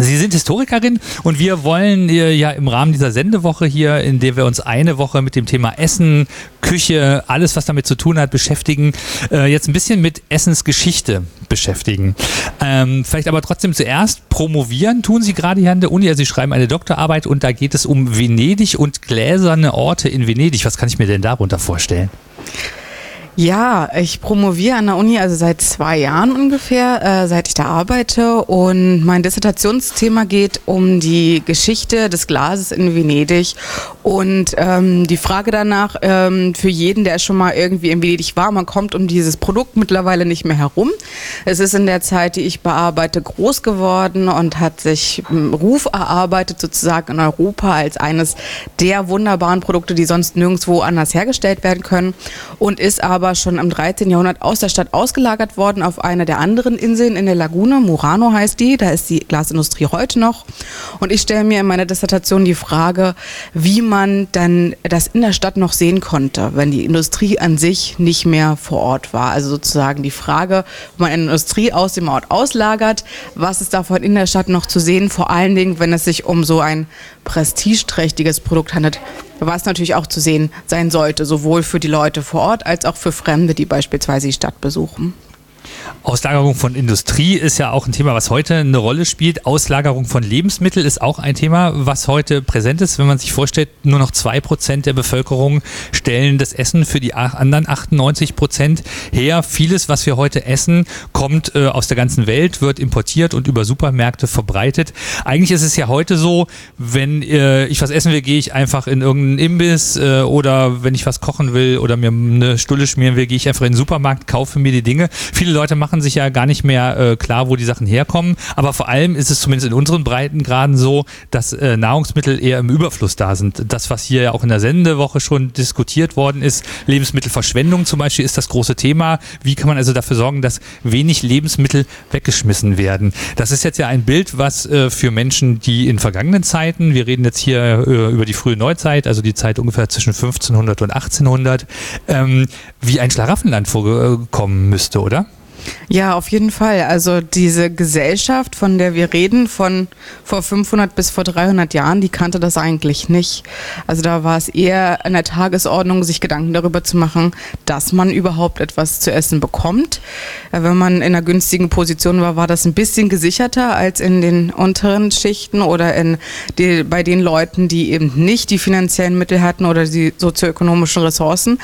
Sie sind Historikerin und wir wollen äh, ja im Rahmen dieser Sendewoche hier, in der wir uns eine Woche mit dem Thema Essen, Küche, alles was damit zu tun hat, beschäftigen, äh, jetzt ein bisschen mit Essensgeschichte beschäftigen. Ähm, vielleicht aber trotzdem zuerst promovieren tun Sie gerade hier an der Uni. Also Sie schreiben eine Doktorarbeit und da geht es um Venedig und gläserne Orte in Venedig. Was kann ich mir denn darunter vorstellen? Ja, ich promoviere an der Uni also seit zwei Jahren ungefähr, äh, seit ich da arbeite. Und mein Dissertationsthema geht um die Geschichte des Glases in Venedig und ähm, die Frage danach ähm, für jeden, der schon mal irgendwie in Venedig war, man kommt um dieses Produkt mittlerweile nicht mehr herum. Es ist in der Zeit, die ich bearbeite, groß geworden und hat sich ähm, Ruf erarbeitet sozusagen in Europa als eines der wunderbaren Produkte, die sonst nirgendwo anders hergestellt werden können und ist aber aber schon im 13. Jahrhundert aus der Stadt ausgelagert worden auf eine der anderen Inseln in der Lagune. Murano heißt die, da ist die Glasindustrie heute noch. Und ich stelle mir in meiner Dissertation die Frage, wie man dann das in der Stadt noch sehen konnte, wenn die Industrie an sich nicht mehr vor Ort war. Also sozusagen die Frage, ob man eine Industrie aus dem Ort auslagert, was ist davon in der Stadt noch zu sehen, vor allen Dingen, wenn es sich um so ein prestigeträchtiges Produkt handelt, was natürlich auch zu sehen sein sollte, sowohl für die Leute vor Ort als auch für Fremde, die beispielsweise die Stadt besuchen. Auslagerung von Industrie ist ja auch ein Thema, was heute eine Rolle spielt. Auslagerung von Lebensmitteln ist auch ein Thema, was heute präsent ist. Wenn man sich vorstellt, nur noch zwei Prozent der Bevölkerung stellen das Essen für die anderen 98 Prozent her. Vieles, was wir heute essen, kommt äh, aus der ganzen Welt, wird importiert und über Supermärkte verbreitet. Eigentlich ist es ja heute so, wenn äh, ich was essen will, gehe ich einfach in irgendeinen Imbiss äh, oder wenn ich was kochen will oder mir eine Stulle schmieren will, gehe ich einfach in den Supermarkt, kaufe mir die Dinge. Viele Leute machen sich ja gar nicht mehr äh, klar, wo die Sachen herkommen. Aber vor allem ist es zumindest in unseren Breitengraden so, dass äh, Nahrungsmittel eher im Überfluss da sind. Das, was hier ja auch in der Sendewoche schon diskutiert worden ist, Lebensmittelverschwendung zum Beispiel ist das große Thema. Wie kann man also dafür sorgen, dass wenig Lebensmittel weggeschmissen werden? Das ist jetzt ja ein Bild, was äh, für Menschen, die in vergangenen Zeiten, wir reden jetzt hier äh, über die frühe Neuzeit, also die Zeit ungefähr zwischen 1500 und 1800, ähm, wie ein Schlaraffenland vorkommen müsste, oder? Ja, auf jeden Fall. Also diese Gesellschaft, von der wir reden, von vor 500 bis vor 300 Jahren, die kannte das eigentlich nicht. Also da war es eher an der Tagesordnung, sich Gedanken darüber zu machen, dass man überhaupt etwas zu essen bekommt. Äh, wenn man in einer günstigen Position war, war das ein bisschen gesicherter als in den unteren Schichten oder in die, bei den Leuten, die eben nicht die finanziellen Mittel hatten oder die sozioökonomischen Ressourcen.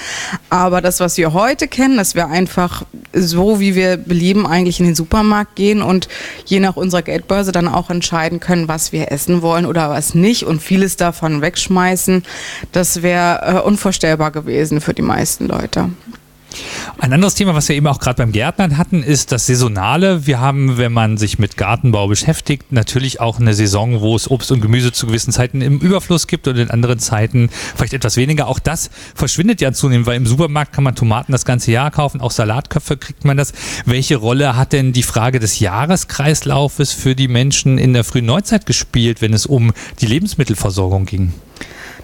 Aber das, was wir heute kennen, dass wir einfach so, wie wir belieben, eigentlich in den Supermarkt gehen und je nach unserer Geldbörse dann auch entscheiden können, was wir essen wollen oder was nicht und vieles davon wegschmeißen. Das wäre äh, unvorstellbar gewesen für die meisten Leute. Ein anderes Thema, was wir eben auch gerade beim Gärtnern hatten, ist das Saisonale. Wir haben, wenn man sich mit Gartenbau beschäftigt, natürlich auch eine Saison, wo es Obst und Gemüse zu gewissen Zeiten im Überfluss gibt und in anderen Zeiten vielleicht etwas weniger. Auch das verschwindet ja zunehmend, weil im Supermarkt kann man Tomaten das ganze Jahr kaufen, auch Salatköpfe kriegt man das. Welche Rolle hat denn die Frage des Jahreskreislaufes für die Menschen in der frühen Neuzeit gespielt, wenn es um die Lebensmittelversorgung ging?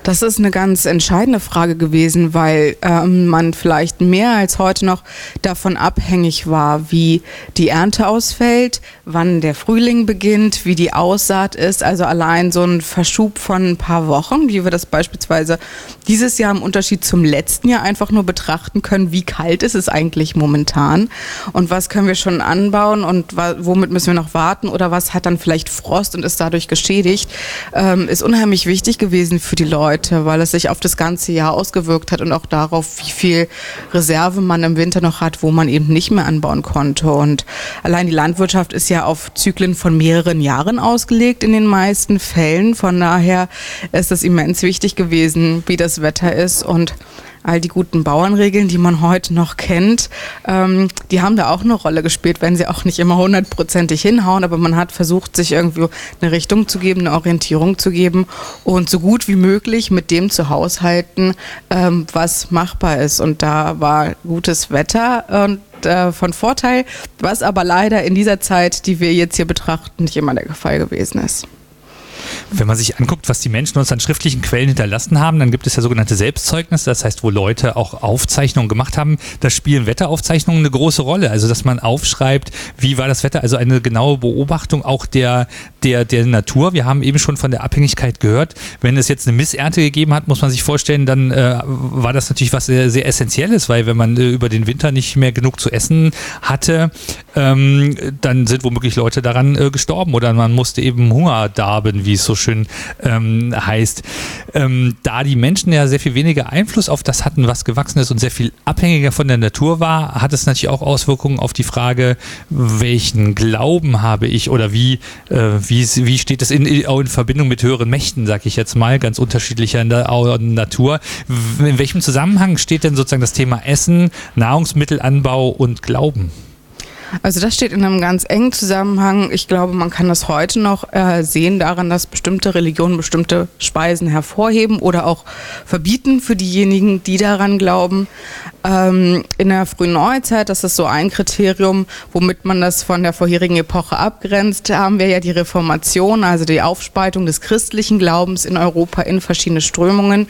Das ist eine ganz entscheidende Frage gewesen, weil ähm, man vielleicht mehr als heute noch davon abhängig war, wie die Ernte ausfällt, wann der Frühling beginnt, wie die Aussaat ist. Also allein so ein Verschub von ein paar Wochen, wie wir das beispielsweise dieses Jahr im Unterschied zum letzten Jahr einfach nur betrachten können, wie kalt ist es eigentlich momentan und was können wir schon anbauen und womit müssen wir noch warten oder was hat dann vielleicht Frost und ist dadurch geschädigt, ähm, ist unheimlich wichtig gewesen für die Leute Leute, weil es sich auf das ganze Jahr ausgewirkt hat und auch darauf, wie viel Reserve man im Winter noch hat, wo man eben nicht mehr anbauen konnte. Und allein die Landwirtschaft ist ja auf Zyklen von mehreren Jahren ausgelegt in den meisten Fällen. Von daher ist es immens wichtig gewesen, wie das Wetter ist und all die guten Bauernregeln, die man heute noch kennt, ähm, die haben da auch eine Rolle gespielt, wenn sie auch nicht immer hundertprozentig hinhauen, aber man hat versucht, sich irgendwie eine Richtung zu geben, eine Orientierung zu geben und so gut wie möglich mit dem zu haushalten, ähm, was machbar ist. Und da war gutes Wetter und äh, von Vorteil, was aber leider in dieser Zeit, die wir jetzt hier betrachten, nicht immer der Fall gewesen ist. Wenn man sich anguckt, was die Menschen uns an schriftlichen Quellen hinterlassen haben, dann gibt es ja sogenannte Selbstzeugnisse, das heißt, wo Leute auch Aufzeichnungen gemacht haben. Da spielen Wetteraufzeichnungen eine große Rolle. Also, dass man aufschreibt, wie war das Wetter, also eine genaue Beobachtung auch der, der, der Natur. Wir haben eben schon von der Abhängigkeit gehört. Wenn es jetzt eine Missernte gegeben hat, muss man sich vorstellen, dann äh, war das natürlich was sehr, sehr Essentielles, weil wenn man äh, über den Winter nicht mehr genug zu essen hatte, ähm, dann sind womöglich Leute daran äh, gestorben oder man musste eben Hunger darben, wie es so schön ähm, heißt. Ähm, da die Menschen ja sehr viel weniger Einfluss auf das hatten, was gewachsen ist und sehr viel abhängiger von der Natur war, hat es natürlich auch Auswirkungen auf die Frage, welchen Glauben habe ich oder wie, äh, wie, wie steht es in, in Verbindung mit höheren Mächten, sage ich jetzt mal, ganz unterschiedlicher Natur. In welchem Zusammenhang steht denn sozusagen das Thema Essen, Nahrungsmittelanbau und Glauben? Also das steht in einem ganz engen Zusammenhang. Ich glaube, man kann das heute noch äh, sehen daran, dass bestimmte Religionen bestimmte Speisen hervorheben oder auch verbieten für diejenigen, die daran glauben. Ähm, in der frühen Neuzeit, das ist so ein Kriterium, womit man das von der vorherigen Epoche abgrenzt, haben wir ja die Reformation, also die Aufspaltung des christlichen Glaubens in Europa in verschiedene Strömungen.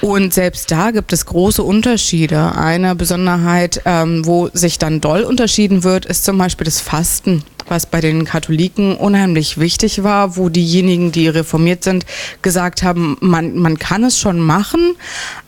Und selbst da gibt es große Unterschiede. Eine Besonderheit, ähm, wo sich dann doll unterschieden wird, ist zum Beispiel das Fasten was bei den Katholiken unheimlich wichtig war, wo diejenigen, die reformiert sind, gesagt haben, man, man kann es schon machen,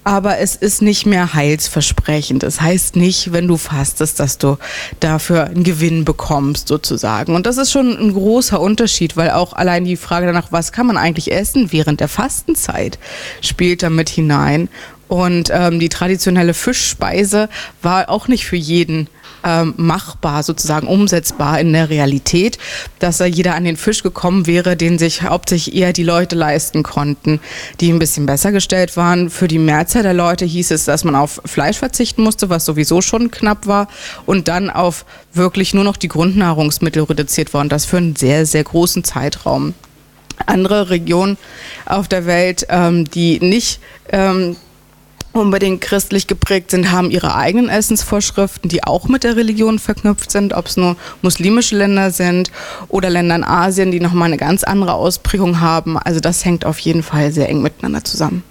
aber es ist nicht mehr heilsversprechend. Das heißt nicht, wenn du fastest, dass du dafür einen Gewinn bekommst, sozusagen. Und das ist schon ein großer Unterschied, weil auch allein die Frage danach, was kann man eigentlich essen während der Fastenzeit, spielt damit hinein. Und ähm, die traditionelle Fischspeise war auch nicht für jeden ähm, machbar, sozusagen umsetzbar in der Realität, dass da jeder an den Fisch gekommen wäre, den sich hauptsächlich eher die Leute leisten konnten, die ein bisschen besser gestellt waren. Für die Mehrzahl der Leute hieß es, dass man auf Fleisch verzichten musste, was sowieso schon knapp war, und dann auf wirklich nur noch die Grundnahrungsmittel reduziert worden. Das für einen sehr, sehr großen Zeitraum. Andere Regionen auf der Welt, ähm, die nicht ähm, unbedingt christlich geprägt sind, haben ihre eigenen Essensvorschriften, die auch mit der Religion verknüpft sind, ob es nur muslimische Länder sind oder Länder in Asien, die nochmal eine ganz andere Ausprägung haben. Also das hängt auf jeden Fall sehr eng miteinander zusammen.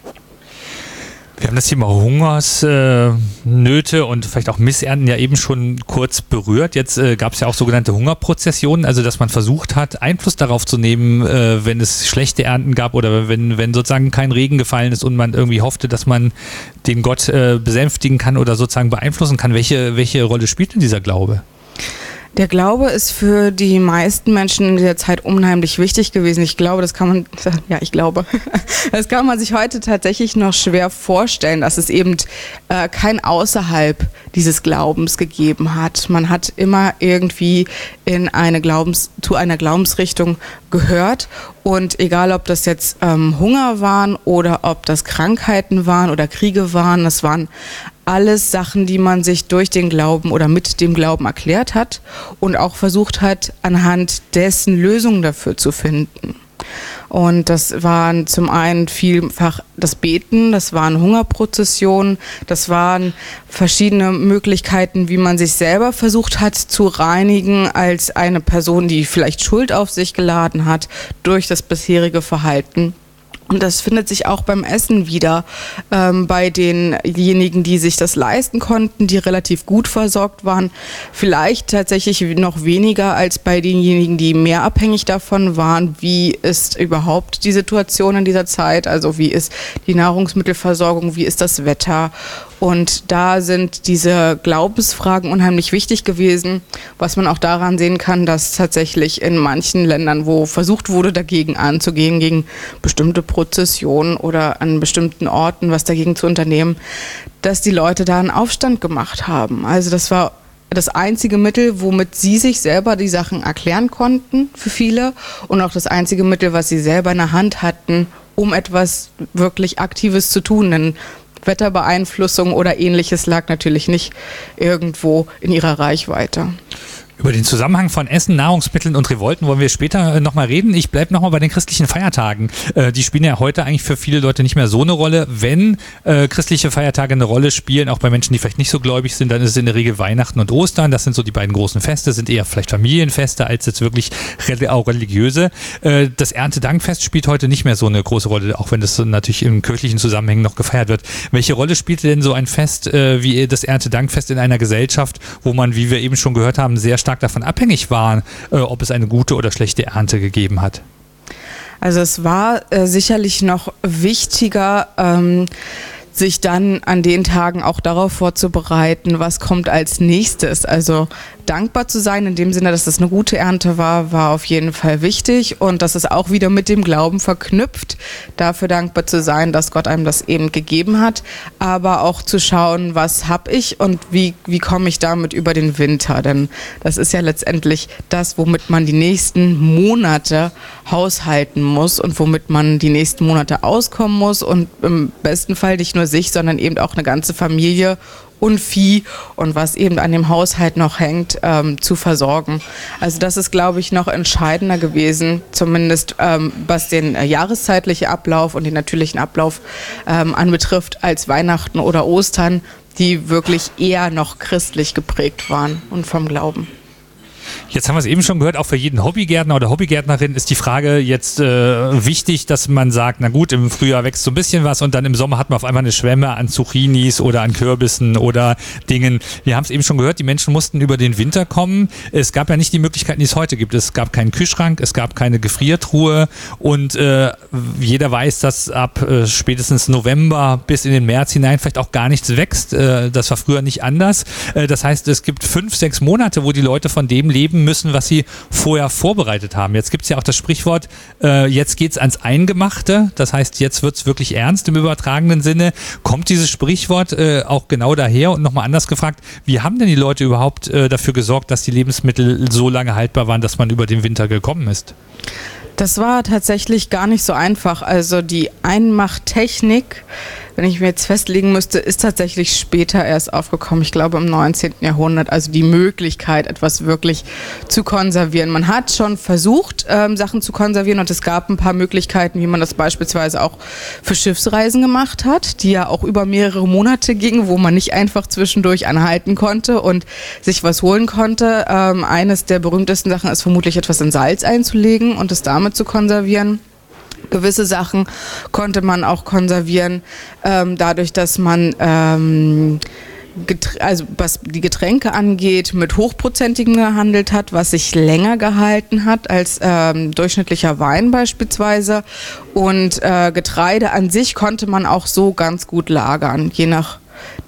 Wir haben das Thema Hungersnöte äh, und vielleicht auch Missernten ja eben schon kurz berührt. Jetzt äh, gab es ja auch sogenannte Hungerprozessionen, also dass man versucht hat, Einfluss darauf zu nehmen, äh, wenn es schlechte Ernten gab oder wenn, wenn sozusagen kein Regen gefallen ist und man irgendwie hoffte, dass man den Gott äh, besänftigen kann oder sozusagen beeinflussen kann. Welche, welche Rolle spielt denn dieser Glaube? Der Glaube ist für die meisten Menschen in dieser Zeit unheimlich wichtig gewesen. Ich glaube, das kann man, ja, ich glaube, das kann man sich heute tatsächlich noch schwer vorstellen, dass es eben äh, kein Außerhalb dieses Glaubens gegeben hat. Man hat immer irgendwie in eine Glaubens, zu einer Glaubensrichtung gehört und egal, ob das jetzt ähm, Hunger waren oder ob das Krankheiten waren oder Kriege waren, das waren alles Sachen, die man sich durch den Glauben oder mit dem Glauben erklärt hat und auch versucht hat, anhand dessen Lösungen dafür zu finden. Und das waren zum einen vielfach das Beten, das waren Hungerprozessionen, das waren verschiedene Möglichkeiten, wie man sich selber versucht hat zu reinigen als eine Person, die vielleicht Schuld auf sich geladen hat durch das bisherige Verhalten. Und das findet sich auch beim Essen wieder ähm, bei denjenigen, die sich das leisten konnten, die relativ gut versorgt waren. Vielleicht tatsächlich noch weniger als bei denjenigen, die mehr abhängig davon waren. Wie ist überhaupt die Situation in dieser Zeit? Also wie ist die Nahrungsmittelversorgung? Wie ist das Wetter? Und da sind diese Glaubensfragen unheimlich wichtig gewesen, was man auch daran sehen kann, dass tatsächlich in manchen Ländern, wo versucht wurde, dagegen anzugehen, gegen bestimmte Prozessionen oder an bestimmten Orten was dagegen zu unternehmen, dass die Leute da einen Aufstand gemacht haben. Also das war das einzige Mittel, womit sie sich selber die Sachen erklären konnten für viele und auch das einzige Mittel, was sie selber in der Hand hatten, um etwas wirklich Aktives zu tun. Denn Wetterbeeinflussung oder ähnliches lag natürlich nicht irgendwo in ihrer Reichweite. Über den Zusammenhang von Essen, Nahrungsmitteln und Revolten wollen wir später äh, nochmal reden. Ich bleibe nochmal bei den christlichen Feiertagen. Äh, die spielen ja heute eigentlich für viele Leute nicht mehr so eine Rolle. Wenn äh, christliche Feiertage eine Rolle spielen, auch bei Menschen, die vielleicht nicht so gläubig sind, dann ist es in der Regel Weihnachten und Ostern. Das sind so die beiden großen Feste, sind eher vielleicht Familienfeste als jetzt wirklich auch religiöse. Äh, das Erntedankfest spielt heute nicht mehr so eine große Rolle, auch wenn das natürlich in kirchlichen Zusammenhängen noch gefeiert wird. Welche Rolle spielt denn so ein Fest äh, wie das Erntedankfest in einer Gesellschaft, wo man, wie wir eben schon gehört haben, sehr stark stark davon abhängig waren, äh, ob es eine gute oder schlechte Ernte gegeben hat? Also es war äh, sicherlich noch wichtiger, ähm, sich dann an den Tagen auch darauf vorzubereiten, was kommt als nächstes. Also dankbar zu sein, in dem Sinne, dass das eine gute Ernte war, war auf jeden Fall wichtig. Und das ist auch wieder mit dem Glauben verknüpft, dafür dankbar zu sein, dass Gott einem das eben gegeben hat, aber auch zu schauen, was habe ich und wie, wie komme ich damit über den Winter, denn das ist ja letztendlich das, womit man die nächsten Monate haushalten muss und womit man die nächsten Monate auskommen muss und im besten Fall nicht nur sich, sondern eben auch eine ganze Familie und Vieh und was eben an dem Haushalt noch hängt, ähm, zu versorgen. Also das ist, glaube ich, noch entscheidender gewesen, zumindest ähm, was den äh, jahreszeitlichen Ablauf und den natürlichen Ablauf ähm, anbetrifft, als Weihnachten oder Ostern, die wirklich eher noch christlich geprägt waren und vom Glauben. Jetzt haben wir es eben schon gehört, auch für jeden Hobbygärtner oder Hobbygärtnerin ist die Frage jetzt äh, wichtig, dass man sagt, na gut, im Frühjahr wächst so ein bisschen was und dann im Sommer hat man auf einmal eine Schwemme an Zucchinis oder an Kürbissen oder Dingen. Wir haben es eben schon gehört, die Menschen mussten über den Winter kommen. Es gab ja nicht die Möglichkeiten, die es heute gibt. Es gab keinen Kühlschrank, es gab keine Gefriertruhe und äh, jeder weiß, dass ab äh, spätestens November bis in den März hinein vielleicht auch gar nichts wächst. Äh, das war früher nicht anders. Äh, das heißt, es gibt fünf, sechs Monate, wo die Leute von dem leben, leben müssen, was sie vorher vorbereitet haben. Jetzt gibt es ja auch das Sprichwort, äh, jetzt geht es ans Eingemachte. Das heißt, jetzt wird es wirklich ernst im übertragenen Sinne. Kommt dieses Sprichwort äh, auch genau daher? Und nochmal anders gefragt, wie haben denn die Leute überhaupt äh, dafür gesorgt, dass die Lebensmittel so lange haltbar waren, dass man über den Winter gekommen ist? Das war tatsächlich gar nicht so einfach. Also die Einmachttechnik wenn ich mir jetzt festlegen müsste, ist tatsächlich später erst aufgekommen. Ich glaube im 19. Jahrhundert. Also die Möglichkeit, etwas wirklich zu konservieren. Man hat schon versucht, ähm, Sachen zu konservieren und es gab ein paar Möglichkeiten, wie man das beispielsweise auch für Schiffsreisen gemacht hat, die ja auch über mehrere Monate gingen, wo man nicht einfach zwischendurch anhalten konnte und sich was holen konnte. Ähm, eines der berühmtesten Sachen ist vermutlich etwas in Salz einzulegen und es damit zu konservieren. Gewisse Sachen konnte man auch konservieren, ähm, dadurch, dass man ähm, also was die Getränke angeht, mit hochprozentigem gehandelt hat, was sich länger gehalten hat als ähm, durchschnittlicher Wein beispielsweise. Und äh, Getreide an sich konnte man auch so ganz gut lagern, je nach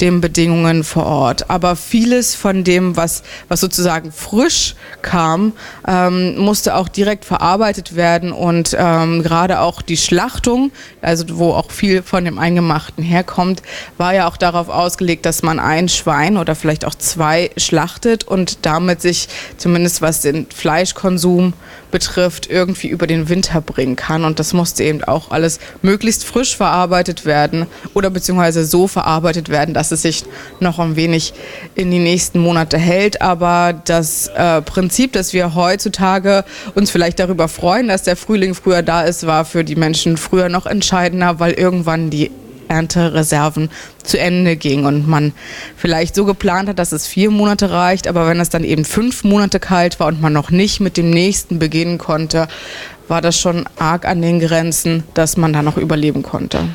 den Bedingungen vor Ort. Aber vieles von dem, was, was sozusagen frisch kam, ähm, musste auch direkt verarbeitet werden und ähm, gerade auch die Schlachtung, also wo auch viel von dem Eingemachten herkommt, war ja auch darauf ausgelegt, dass man ein Schwein oder vielleicht auch zwei schlachtet und damit sich zumindest was den Fleischkonsum betrifft, irgendwie über den Winter bringen kann. Und das musste eben auch alles möglichst frisch verarbeitet werden oder beziehungsweise so verarbeitet werden, dass es sich noch ein wenig in die nächsten Monate hält. Aber das äh, Prinzip, dass wir heutzutage uns vielleicht darüber freuen, dass der Frühling früher da ist, war für die Menschen früher noch entscheidender, weil irgendwann die Erntereserven zu Ende ging und man vielleicht so geplant hat, dass es vier Monate reicht, aber wenn es dann eben fünf Monate kalt war und man noch nicht mit dem nächsten beginnen konnte, war das schon arg an den Grenzen, dass man da noch überleben konnte.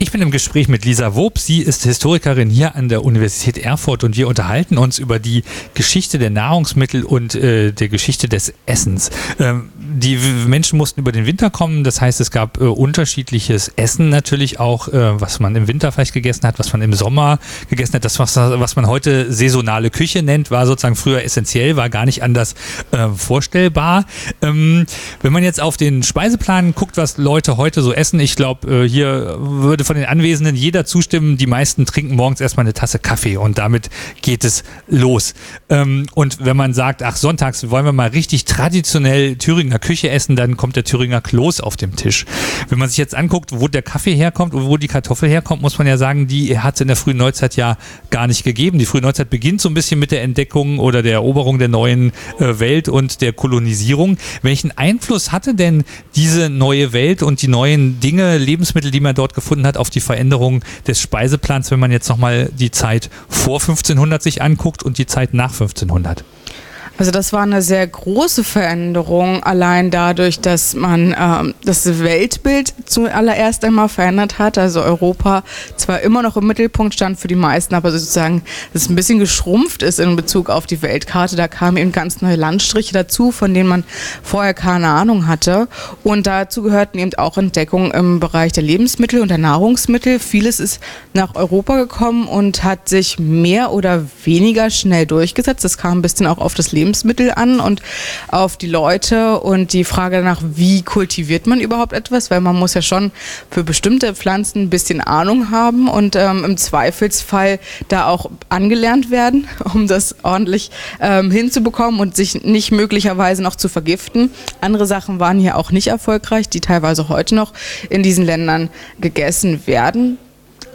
Ich bin im Gespräch mit Lisa Wob. Sie ist Historikerin hier an der Universität Erfurt und wir unterhalten uns über die Geschichte der Nahrungsmittel und äh, der Geschichte des Essens. Ähm, die Menschen mussten über den Winter kommen, das heißt, es gab äh, unterschiedliches Essen natürlich auch, äh, was man im Winter vielleicht gegessen hat, was man im Sommer gegessen hat. Das, was, was man heute saisonale Küche nennt, war sozusagen früher essentiell, war gar nicht anders äh, vorstellbar. Ähm, wenn man jetzt auf den Speiseplan guckt, was Leute heute so essen, ich glaube, äh, hier würde von den Anwesenden jeder zustimmen, die meisten trinken morgens erstmal eine Tasse Kaffee und damit geht es los. Ähm, und wenn man sagt, ach, sonntags wollen wir mal richtig traditionell Thüringer Küche essen, dann kommt der Thüringer Kloß auf dem Tisch. Wenn man sich jetzt anguckt, wo der Kaffee herkommt und wo die Kartoffel herkommt, muss man ja sagen, die hat es in der frühen Neuzeit ja gar nicht gegeben. Die frühe Neuzeit beginnt so ein bisschen mit der Entdeckung oder der Eroberung der neuen äh, Welt und der Kolonisierung. Welchen Einfluss hatte denn diese neue Welt und die neuen Dinge, Lebensmittel, die man dort gefunden hat, auf die Veränderung des Speiseplans, wenn man jetzt nochmal die Zeit vor 1500 sich anguckt und die Zeit nach 1500? Also das war eine sehr große Veränderung, allein dadurch, dass man ähm, das Weltbild zuallererst einmal verändert hat. Also Europa zwar immer noch im Mittelpunkt stand für die meisten, aber sozusagen das ein bisschen geschrumpft ist in Bezug auf die Weltkarte. Da kamen eben ganz neue Landstriche dazu, von denen man vorher keine Ahnung hatte. Und dazu gehörten eben auch Entdeckungen im Bereich der Lebensmittel und der Nahrungsmittel. Vieles ist nach Europa gekommen und hat sich mehr oder weniger schnell durchgesetzt. Das kam ein bisschen auch auf das Leben Lebensmittel an und auf die Leute und die Frage danach, wie kultiviert man überhaupt etwas, weil man muss ja schon für bestimmte Pflanzen ein bisschen Ahnung haben und ähm, im Zweifelsfall da auch angelernt werden, um das ordentlich ähm, hinzubekommen und sich nicht möglicherweise noch zu vergiften. Andere Sachen waren hier auch nicht erfolgreich, die teilweise heute noch in diesen Ländern gegessen werden.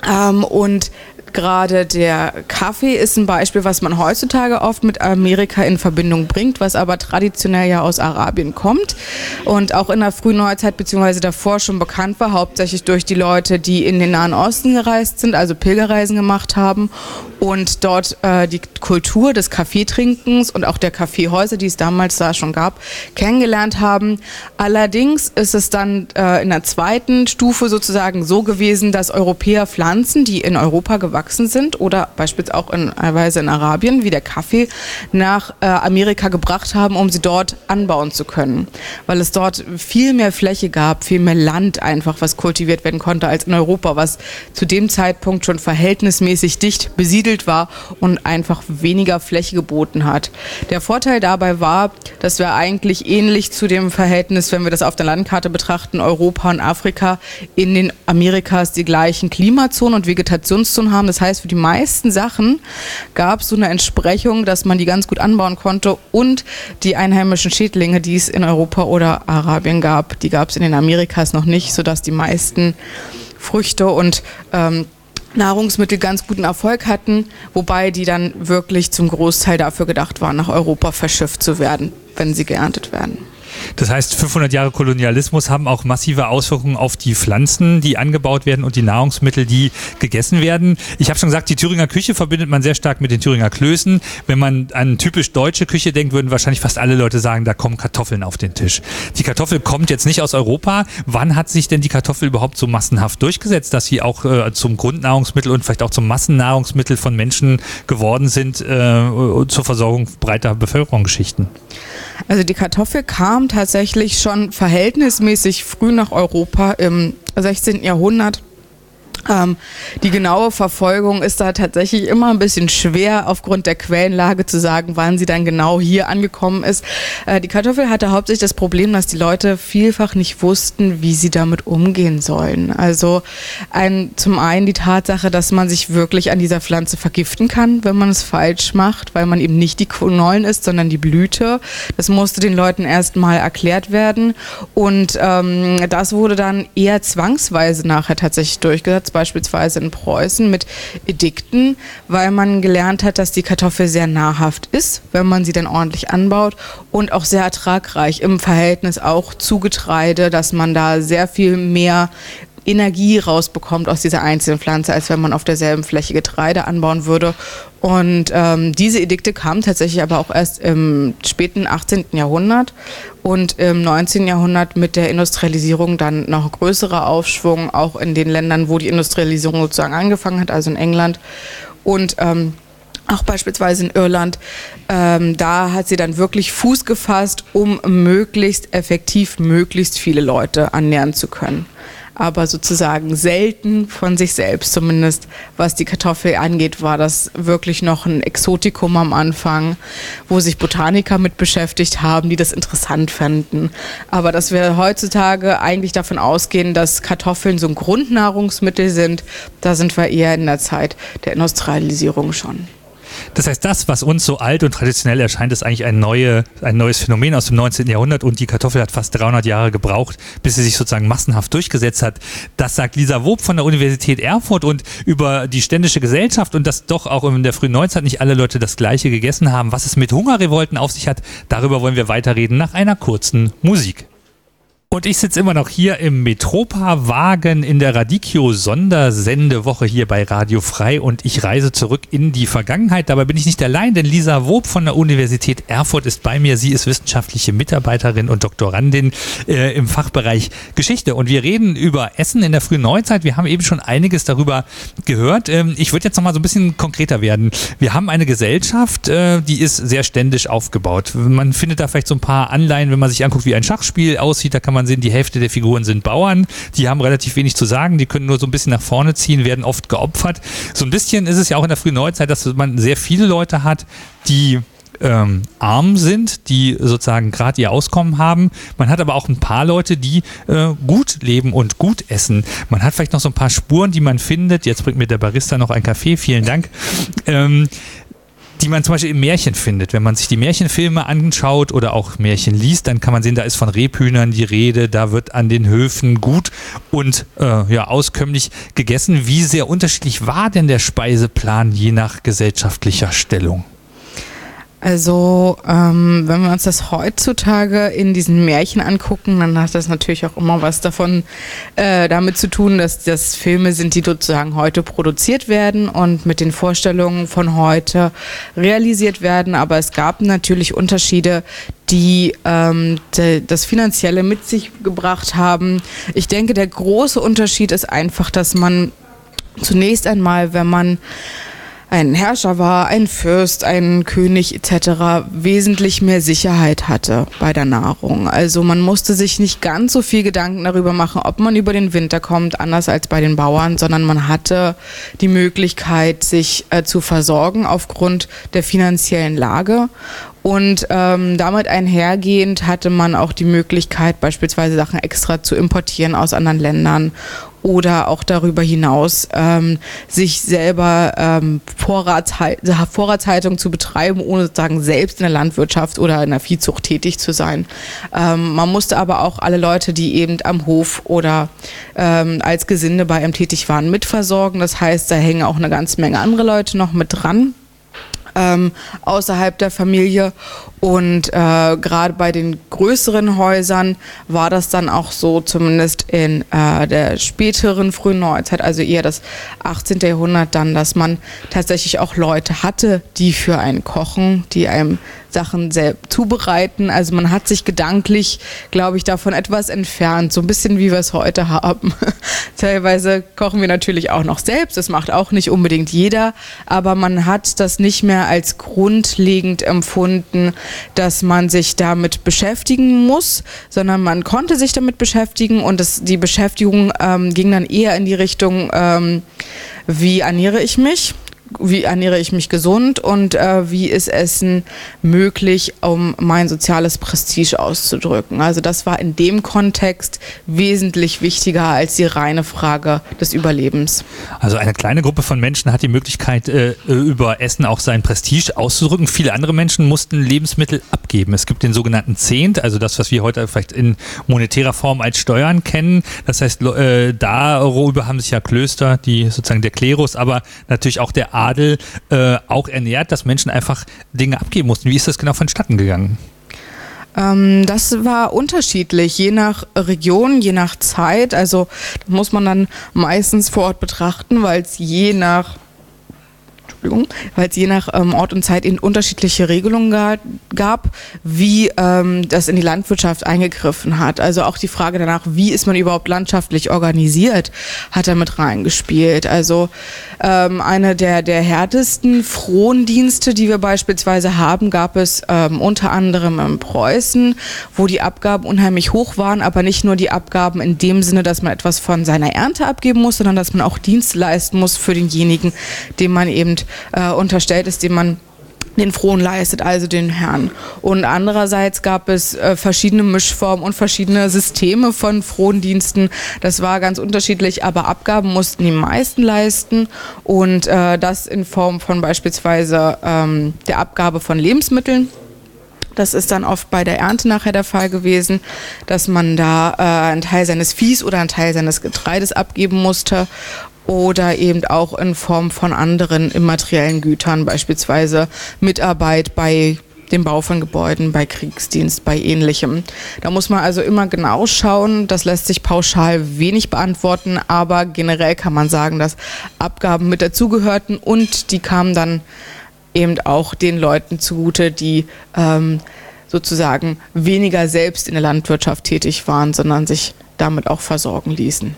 Ähm, und Gerade der Kaffee ist ein Beispiel, was man heutzutage oft mit Amerika in Verbindung bringt, was aber traditionell ja aus Arabien kommt und auch in der frühen Neuzeit bzw. davor schon bekannt war, hauptsächlich durch die Leute, die in den Nahen Osten gereist sind, also Pilgerreisen gemacht haben und dort äh, die Kultur des Kaffeetrinkens und auch der Kaffeehäuser, die es damals da schon gab, kennengelernt haben. Allerdings ist es dann äh, in der zweiten Stufe sozusagen so gewesen, dass Europäer Pflanzen, die in Europa gewachsen gewachsen sind oder beispielsweise auch in Weise in Arabien, wie der Kaffee, nach äh, Amerika gebracht haben, um sie dort anbauen zu können. Weil es dort viel mehr Fläche gab, viel mehr Land einfach, was kultiviert werden konnte als in Europa, was zu dem Zeitpunkt schon verhältnismäßig dicht besiedelt war und einfach weniger Fläche geboten hat. Der Vorteil dabei war, dass wir eigentlich ähnlich zu dem Verhältnis, wenn wir das auf der Landkarte betrachten, Europa und Afrika in den Amerikas die gleichen Klimazonen und Vegetationszonen haben. Das heißt, für die meisten Sachen gab es so eine Entsprechung, dass man die ganz gut anbauen konnte und die einheimischen Schädlinge, die es in Europa oder Arabien gab, die gab es in den Amerikas noch nicht, sodass die meisten Früchte und ähm, Nahrungsmittel ganz guten Erfolg hatten, wobei die dann wirklich zum Großteil dafür gedacht waren, nach Europa verschifft zu werden, wenn sie geerntet werden. Das heißt, 500 Jahre Kolonialismus haben auch massive Auswirkungen auf die Pflanzen, die angebaut werden und die Nahrungsmittel, die gegessen werden. Ich habe schon gesagt, die Thüringer Küche verbindet man sehr stark mit den Thüringer Klößen. Wenn man an typisch deutsche Küche denkt, würden wahrscheinlich fast alle Leute sagen, da kommen Kartoffeln auf den Tisch. Die Kartoffel kommt jetzt nicht aus Europa. Wann hat sich denn die Kartoffel überhaupt so massenhaft durchgesetzt, dass sie auch äh, zum Grundnahrungsmittel und vielleicht auch zum Massennahrungsmittel von Menschen geworden sind äh, zur Versorgung breiter Bevölkerungsschichten? Also die Kartoffel kam tatsächlich schon verhältnismäßig früh nach Europa im 16. Jahrhundert ähm, die genaue Verfolgung ist da tatsächlich immer ein bisschen schwer, aufgrund der Quellenlage zu sagen, wann sie dann genau hier angekommen ist. Äh, die Kartoffel hatte hauptsächlich das Problem, dass die Leute vielfach nicht wussten, wie sie damit umgehen sollen. Also ein, zum einen die Tatsache, dass man sich wirklich an dieser Pflanze vergiften kann, wenn man es falsch macht, weil man eben nicht die Knollen isst, sondern die Blüte. Das musste den Leuten erstmal erklärt werden und ähm, das wurde dann eher zwangsweise nachher tatsächlich durchgesetzt beispielsweise in Preußen mit Edikten, weil man gelernt hat, dass die Kartoffel sehr nahrhaft ist, wenn man sie dann ordentlich anbaut und auch sehr ertragreich im Verhältnis auch zu Getreide, dass man da sehr viel mehr Energie rausbekommt aus dieser einzelnen Pflanze, als wenn man auf derselben Fläche Getreide anbauen würde. Und ähm, diese Edikte kamen tatsächlich aber auch erst im späten 18. Jahrhundert und im 19. Jahrhundert mit der Industrialisierung dann noch größerer Aufschwung, auch in den Ländern, wo die Industrialisierung sozusagen angefangen hat, also in England. Und ähm, auch beispielsweise in Irland, ähm, da hat sie dann wirklich Fuß gefasst, um möglichst effektiv möglichst viele Leute ernähren zu können aber sozusagen selten von sich selbst, zumindest was die Kartoffel angeht, war das wirklich noch ein Exotikum am Anfang, wo sich Botaniker mit beschäftigt haben, die das interessant fanden. Aber dass wir heutzutage eigentlich davon ausgehen, dass Kartoffeln so ein Grundnahrungsmittel sind, da sind wir eher in der Zeit der Industrialisierung schon. Das heißt, das, was uns so alt und traditionell erscheint, ist eigentlich ein, neue, ein neues Phänomen aus dem 19. Jahrhundert und die Kartoffel hat fast 300 Jahre gebraucht, bis sie sich sozusagen massenhaft durchgesetzt hat. Das sagt Lisa Wob von der Universität Erfurt und über die ständische Gesellschaft und dass doch auch in der frühen Neuzeit nicht alle Leute das Gleiche gegessen haben. Was es mit Hungerrevolten auf sich hat, darüber wollen wir weiterreden nach einer kurzen Musik. Und ich sitze immer noch hier im Metropa-Wagen in der Radikio-Sondersendewoche hier bei Radio Frei und ich reise zurück in die Vergangenheit. Dabei bin ich nicht allein, denn Lisa Wob von der Universität Erfurt ist bei mir. Sie ist wissenschaftliche Mitarbeiterin und Doktorandin äh, im Fachbereich Geschichte. Und wir reden über Essen in der frühen Neuzeit. Wir haben eben schon einiges darüber gehört. Ähm, ich würde jetzt noch mal so ein bisschen konkreter werden. Wir haben eine Gesellschaft, äh, die ist sehr ständisch aufgebaut. Man findet da vielleicht so ein paar Anleihen, wenn man sich anguckt, wie ein Schachspiel aussieht. Da kann man man sehen, die Hälfte der Figuren sind Bauern, die haben relativ wenig zu sagen, die können nur so ein bisschen nach vorne ziehen, werden oft geopfert. So ein bisschen ist es ja auch in der frühen Neuzeit, dass man sehr viele Leute hat, die ähm, arm sind, die sozusagen gerade ihr Auskommen haben. Man hat aber auch ein paar Leute, die äh, gut leben und gut essen. Man hat vielleicht noch so ein paar Spuren, die man findet. Jetzt bringt mir der Barista noch einen Kaffee, vielen Dank. Ähm, die man zum Beispiel im Märchen findet. Wenn man sich die Märchenfilme anschaut oder auch Märchen liest, dann kann man sehen, da ist von Rebhühnern die Rede, da wird an den Höfen gut und äh, ja, auskömmlich gegessen. Wie sehr unterschiedlich war denn der Speiseplan je nach gesellschaftlicher Stellung? Also, ähm, wenn wir uns das heutzutage in diesen Märchen angucken, dann hat das natürlich auch immer was davon äh, damit zu tun, dass das Filme sind, die sozusagen heute produziert werden und mit den Vorstellungen von heute realisiert werden. Aber es gab natürlich Unterschiede, die ähm, de, das Finanzielle mit sich gebracht haben. Ich denke, der große Unterschied ist einfach, dass man zunächst einmal, wenn man ein Herrscher war, ein Fürst, ein König etc. wesentlich mehr Sicherheit hatte bei der Nahrung. Also man musste sich nicht ganz so viel Gedanken darüber machen, ob man über den Winter kommt, anders als bei den Bauern, sondern man hatte die Möglichkeit, sich äh, zu versorgen aufgrund der finanziellen Lage. Und ähm, damit einhergehend hatte man auch die Möglichkeit, beispielsweise Sachen extra zu importieren aus anderen Ländern oder auch darüber hinaus ähm, sich selber ähm, Vorratshal Vorratshaltung zu betreiben, ohne sozusagen selbst in der Landwirtschaft oder in der Viehzucht tätig zu sein. Ähm, man musste aber auch alle Leute, die eben am Hof oder ähm, als Gesinde bei ihm tätig waren, mitversorgen. Das heißt, da hängen auch eine ganze Menge andere Leute noch mit dran ähm, außerhalb der Familie. Und äh, gerade bei den größeren Häusern war das dann auch so, zumindest in äh, der späteren frühen Neuzeit, also eher das 18. Jahrhundert dann, dass man tatsächlich auch Leute hatte, die für einen kochen, die einem Sachen selbst zubereiten. Also man hat sich gedanklich, glaube ich, davon etwas entfernt, so ein bisschen wie wir es heute haben. Teilweise kochen wir natürlich auch noch selbst, das macht auch nicht unbedingt jeder, aber man hat das nicht mehr als grundlegend empfunden, dass man sich damit beschäftigen muss, sondern man konnte sich damit beschäftigen und das, die Beschäftigung ähm, ging dann eher in die Richtung, ähm, wie ernähre ich mich? Wie ernähre ich mich gesund und äh, wie ist Essen möglich, um mein soziales Prestige auszudrücken. Also das war in dem Kontext wesentlich wichtiger als die reine Frage des Überlebens. Also eine kleine Gruppe von Menschen hat die Möglichkeit, äh, über Essen auch sein Prestige auszudrücken. Viele andere Menschen mussten Lebensmittel abgeben. Es gibt den sogenannten Zehnt, also das, was wir heute vielleicht in monetärer Form als Steuern kennen. Das heißt, äh, darüber haben sich ja Klöster, die sozusagen der Klerus, aber natürlich auch der Adel äh, auch ernährt, dass Menschen einfach Dinge abgeben mussten. Wie ist das genau vonstatten gegangen? Ähm, das war unterschiedlich, je nach Region, je nach Zeit. Also muss man dann meistens vor Ort betrachten, weil es je nach Entschuldigung, weil es je nach ähm, Ort und Zeit in unterschiedliche Regelungen ga, gab, wie ähm, das in die Landwirtschaft eingegriffen hat. Also auch die Frage danach, wie ist man überhaupt landschaftlich organisiert, hat er mit reingespielt. Also ähm, eine der, der härtesten Frondienste, die wir beispielsweise haben, gab es ähm, unter anderem in Preußen, wo die Abgaben unheimlich hoch waren, aber nicht nur die Abgaben in dem Sinne, dass man etwas von seiner Ernte abgeben muss, sondern dass man auch Dienst leisten muss für denjenigen, dem man eben äh, unterstellt ist, dem man den Frohen leistet, also den Herrn. Und andererseits gab es äh, verschiedene Mischformen und verschiedene Systeme von Frondiensten. Das war ganz unterschiedlich, aber Abgaben mussten die meisten leisten und äh, das in Form von beispielsweise ähm, der Abgabe von Lebensmitteln. Das ist dann oft bei der Ernte nachher der Fall gewesen, dass man da äh, einen Teil seines Viehs oder einen Teil seines Getreides abgeben musste oder eben auch in Form von anderen immateriellen Gütern, beispielsweise Mitarbeit bei dem Bau von Gebäuden, bei Kriegsdienst, bei ähnlichem. Da muss man also immer genau schauen. Das lässt sich pauschal wenig beantworten, aber generell kann man sagen, dass Abgaben mit dazugehörten und die kamen dann eben auch den Leuten zugute, die ähm, sozusagen weniger selbst in der Landwirtschaft tätig waren, sondern sich damit auch versorgen ließen.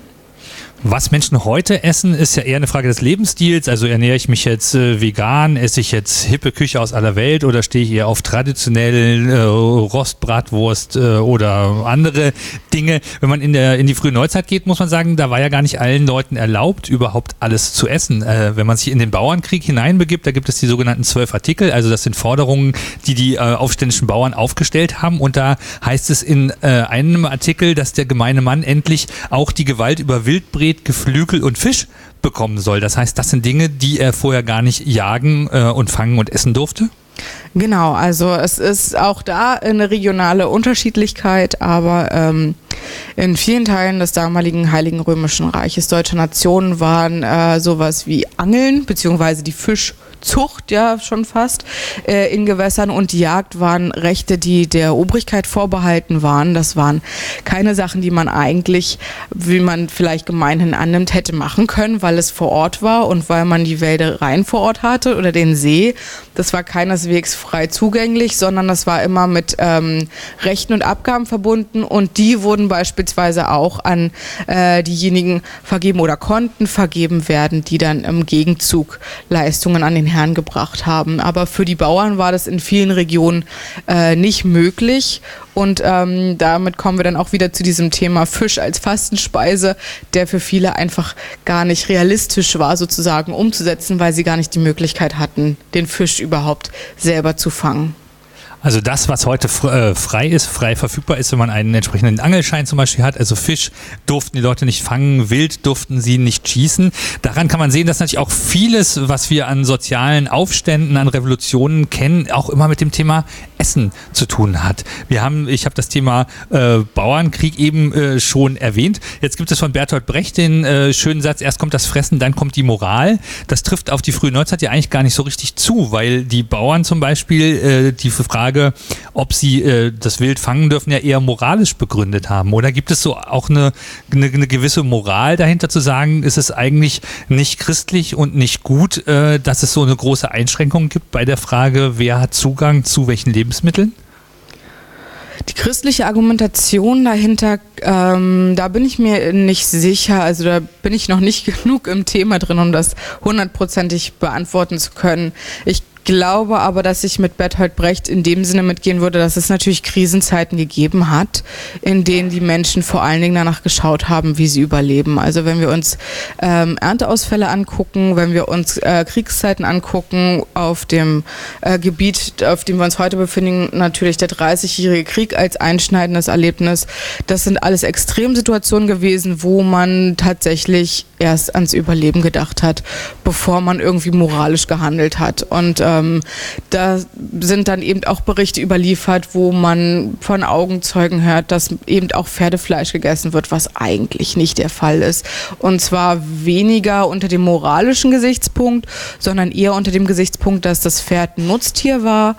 Was Menschen heute essen, ist ja eher eine Frage des Lebensstils. Also ernähre ich mich jetzt äh, vegan, esse ich jetzt hippe Küche aus aller Welt oder stehe ich eher auf traditionellen äh, Rostbratwurst äh, oder andere Dinge. Wenn man in, der, in die frühe Neuzeit geht, muss man sagen, da war ja gar nicht allen Leuten erlaubt, überhaupt alles zu essen. Äh, wenn man sich in den Bauernkrieg hineinbegibt, da gibt es die sogenannten zwölf Artikel. Also das sind Forderungen, die die äh, aufständischen Bauern aufgestellt haben. Und da heißt es in äh, einem Artikel, dass der gemeine Mann endlich auch die Gewalt über Wildbret Geflügel und Fisch bekommen soll. Das heißt, das sind Dinge, die er vorher gar nicht jagen äh, und fangen und essen durfte? Genau, also es ist auch da eine regionale Unterschiedlichkeit, aber ähm, in vielen Teilen des damaligen Heiligen Römischen Reiches deutscher Nationen waren äh, sowas wie Angeln beziehungsweise die Fisch Zucht ja schon fast äh, in Gewässern und Jagd waren Rechte, die der Obrigkeit vorbehalten waren. Das waren keine Sachen, die man eigentlich, wie man vielleicht gemeinhin annimmt, hätte machen können, weil es vor Ort war und weil man die Wälder rein vor Ort hatte oder den See. Das war keineswegs frei zugänglich, sondern das war immer mit ähm, Rechten und Abgaben verbunden und die wurden beispielsweise auch an äh, diejenigen vergeben oder konnten vergeben werden, die dann im Gegenzug Leistungen an den Herrn gebracht haben. Aber für die Bauern war das in vielen Regionen äh, nicht möglich. Und ähm, damit kommen wir dann auch wieder zu diesem Thema Fisch als Fastenspeise, der für viele einfach gar nicht realistisch war, sozusagen umzusetzen, weil sie gar nicht die Möglichkeit hatten, den Fisch überhaupt selber zu fangen. Also das, was heute äh, frei ist, frei verfügbar ist, wenn man einen entsprechenden Angelschein zum Beispiel hat. Also Fisch durften die Leute nicht fangen, Wild durften sie nicht schießen. Daran kann man sehen, dass natürlich auch vieles, was wir an sozialen Aufständen, an Revolutionen kennen, auch immer mit dem Thema Essen zu tun hat. Wir haben, ich habe das Thema äh, Bauernkrieg eben äh, schon erwähnt. Jetzt gibt es von Bertolt Brecht den äh, schönen Satz, erst kommt das Fressen, dann kommt die Moral. Das trifft auf die frühe Neuzeit ja eigentlich gar nicht so richtig zu, weil die Bauern zum Beispiel äh, die Frage Frage, ob sie äh, das Wild fangen dürfen, ja eher moralisch begründet haben. Oder gibt es so auch eine, eine, eine gewisse Moral dahinter zu sagen, ist es eigentlich nicht christlich und nicht gut, äh, dass es so eine große Einschränkung gibt bei der Frage, wer hat Zugang zu welchen Lebensmitteln? Die christliche Argumentation dahinter, ähm, da bin ich mir nicht sicher. Also da bin ich noch nicht genug im Thema drin, um das hundertprozentig beantworten zu können. Ich glaube aber, dass ich mit Bertolt Brecht in dem Sinne mitgehen würde, dass es natürlich Krisenzeiten gegeben hat, in denen die Menschen vor allen Dingen danach geschaut haben, wie sie überleben. Also wenn wir uns ähm, Ernteausfälle angucken, wenn wir uns äh, Kriegszeiten angucken, auf dem äh, Gebiet, auf dem wir uns heute befinden, natürlich der 30-jährige Krieg als einschneidendes Erlebnis. Das sind alles Extremsituationen gewesen, wo man tatsächlich erst ans Überleben gedacht hat, bevor man irgendwie moralisch gehandelt hat. Und äh, ähm, da sind dann eben auch Berichte überliefert, wo man von Augenzeugen hört, dass eben auch Pferdefleisch gegessen wird, was eigentlich nicht der Fall ist. Und zwar weniger unter dem moralischen Gesichtspunkt, sondern eher unter dem Gesichtspunkt, dass das Pferd ein Nutztier war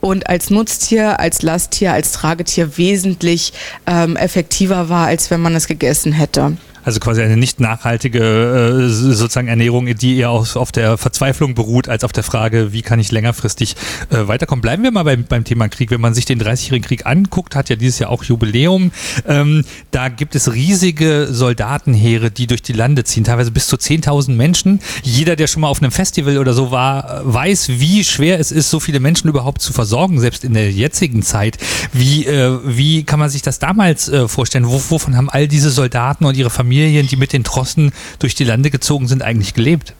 und als Nutztier, als Lasttier, als Tragetier wesentlich ähm, effektiver war, als wenn man es gegessen hätte. Also quasi eine nicht nachhaltige äh, sozusagen Ernährung, die eher auf, auf der Verzweiflung beruht, als auf der Frage, wie kann ich längerfristig äh, weiterkommen. Bleiben wir mal beim, beim Thema Krieg. Wenn man sich den 30-jährigen Krieg anguckt, hat ja dieses Jahr auch Jubiläum. Ähm, da gibt es riesige Soldatenheere, die durch die Lande ziehen, teilweise bis zu 10.000 Menschen. Jeder, der schon mal auf einem Festival oder so war, weiß, wie schwer es ist, so viele Menschen überhaupt zu versorgen, selbst in der jetzigen Zeit. Wie, äh, wie kann man sich das damals äh, vorstellen? Wo, wovon haben all diese Soldaten und ihre Familien Familien, die mit den Trossen durch die Lande gezogen sind, eigentlich gelebt?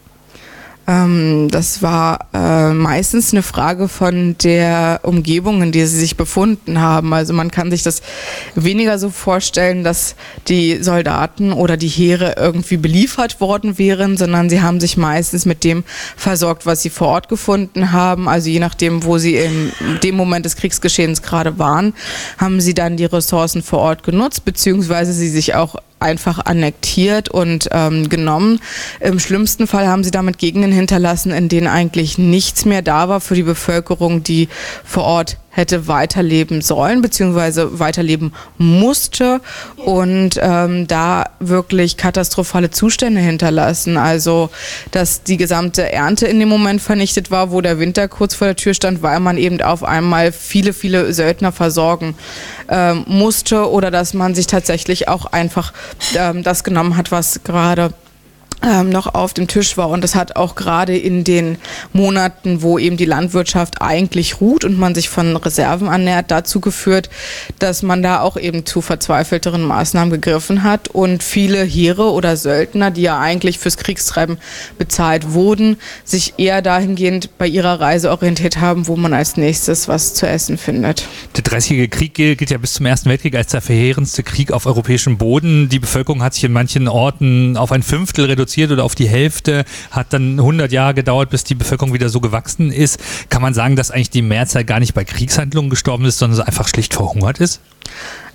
Ähm, das war äh, meistens eine Frage von der Umgebung, in der sie sich befunden haben. Also man kann sich das weniger so vorstellen, dass die Soldaten oder die Heere irgendwie beliefert worden wären, sondern sie haben sich meistens mit dem versorgt, was sie vor Ort gefunden haben. Also je nachdem, wo sie in dem Moment des Kriegsgeschehens gerade waren, haben sie dann die Ressourcen vor Ort genutzt, beziehungsweise sie sich auch einfach annektiert und ähm, genommen. Im schlimmsten Fall haben sie damit Gegenden hinterlassen, in denen eigentlich nichts mehr da war für die Bevölkerung, die vor Ort hätte weiterleben sollen, beziehungsweise weiterleben musste und ähm, da wirklich katastrophale Zustände hinterlassen. Also, dass die gesamte Ernte in dem Moment vernichtet war, wo der Winter kurz vor der Tür stand, weil man eben auf einmal viele, viele Söldner versorgen ähm, musste oder dass man sich tatsächlich auch einfach ähm, das genommen hat, was gerade ähm, noch auf dem Tisch war. Und das hat auch gerade in den Monaten, wo eben die Landwirtschaft eigentlich ruht und man sich von Reserven ernährt, dazu geführt, dass man da auch eben zu verzweifelteren Maßnahmen gegriffen hat und viele Heere oder Söldner, die ja eigentlich fürs Kriegstreiben bezahlt wurden, sich eher dahingehend bei ihrer Reise orientiert haben, wo man als nächstes was zu essen findet. Der Dreißigjährige Krieg gilt ja bis zum Ersten Weltkrieg als der verheerendste Krieg auf europäischem Boden. Die Bevölkerung hat sich in manchen Orten auf ein Fünftel reduziert reduziert oder auf die Hälfte, hat dann 100 Jahre gedauert, bis die Bevölkerung wieder so gewachsen ist. Kann man sagen, dass eigentlich die Mehrzahl gar nicht bei Kriegshandlungen gestorben ist, sondern einfach schlicht verhungert ist?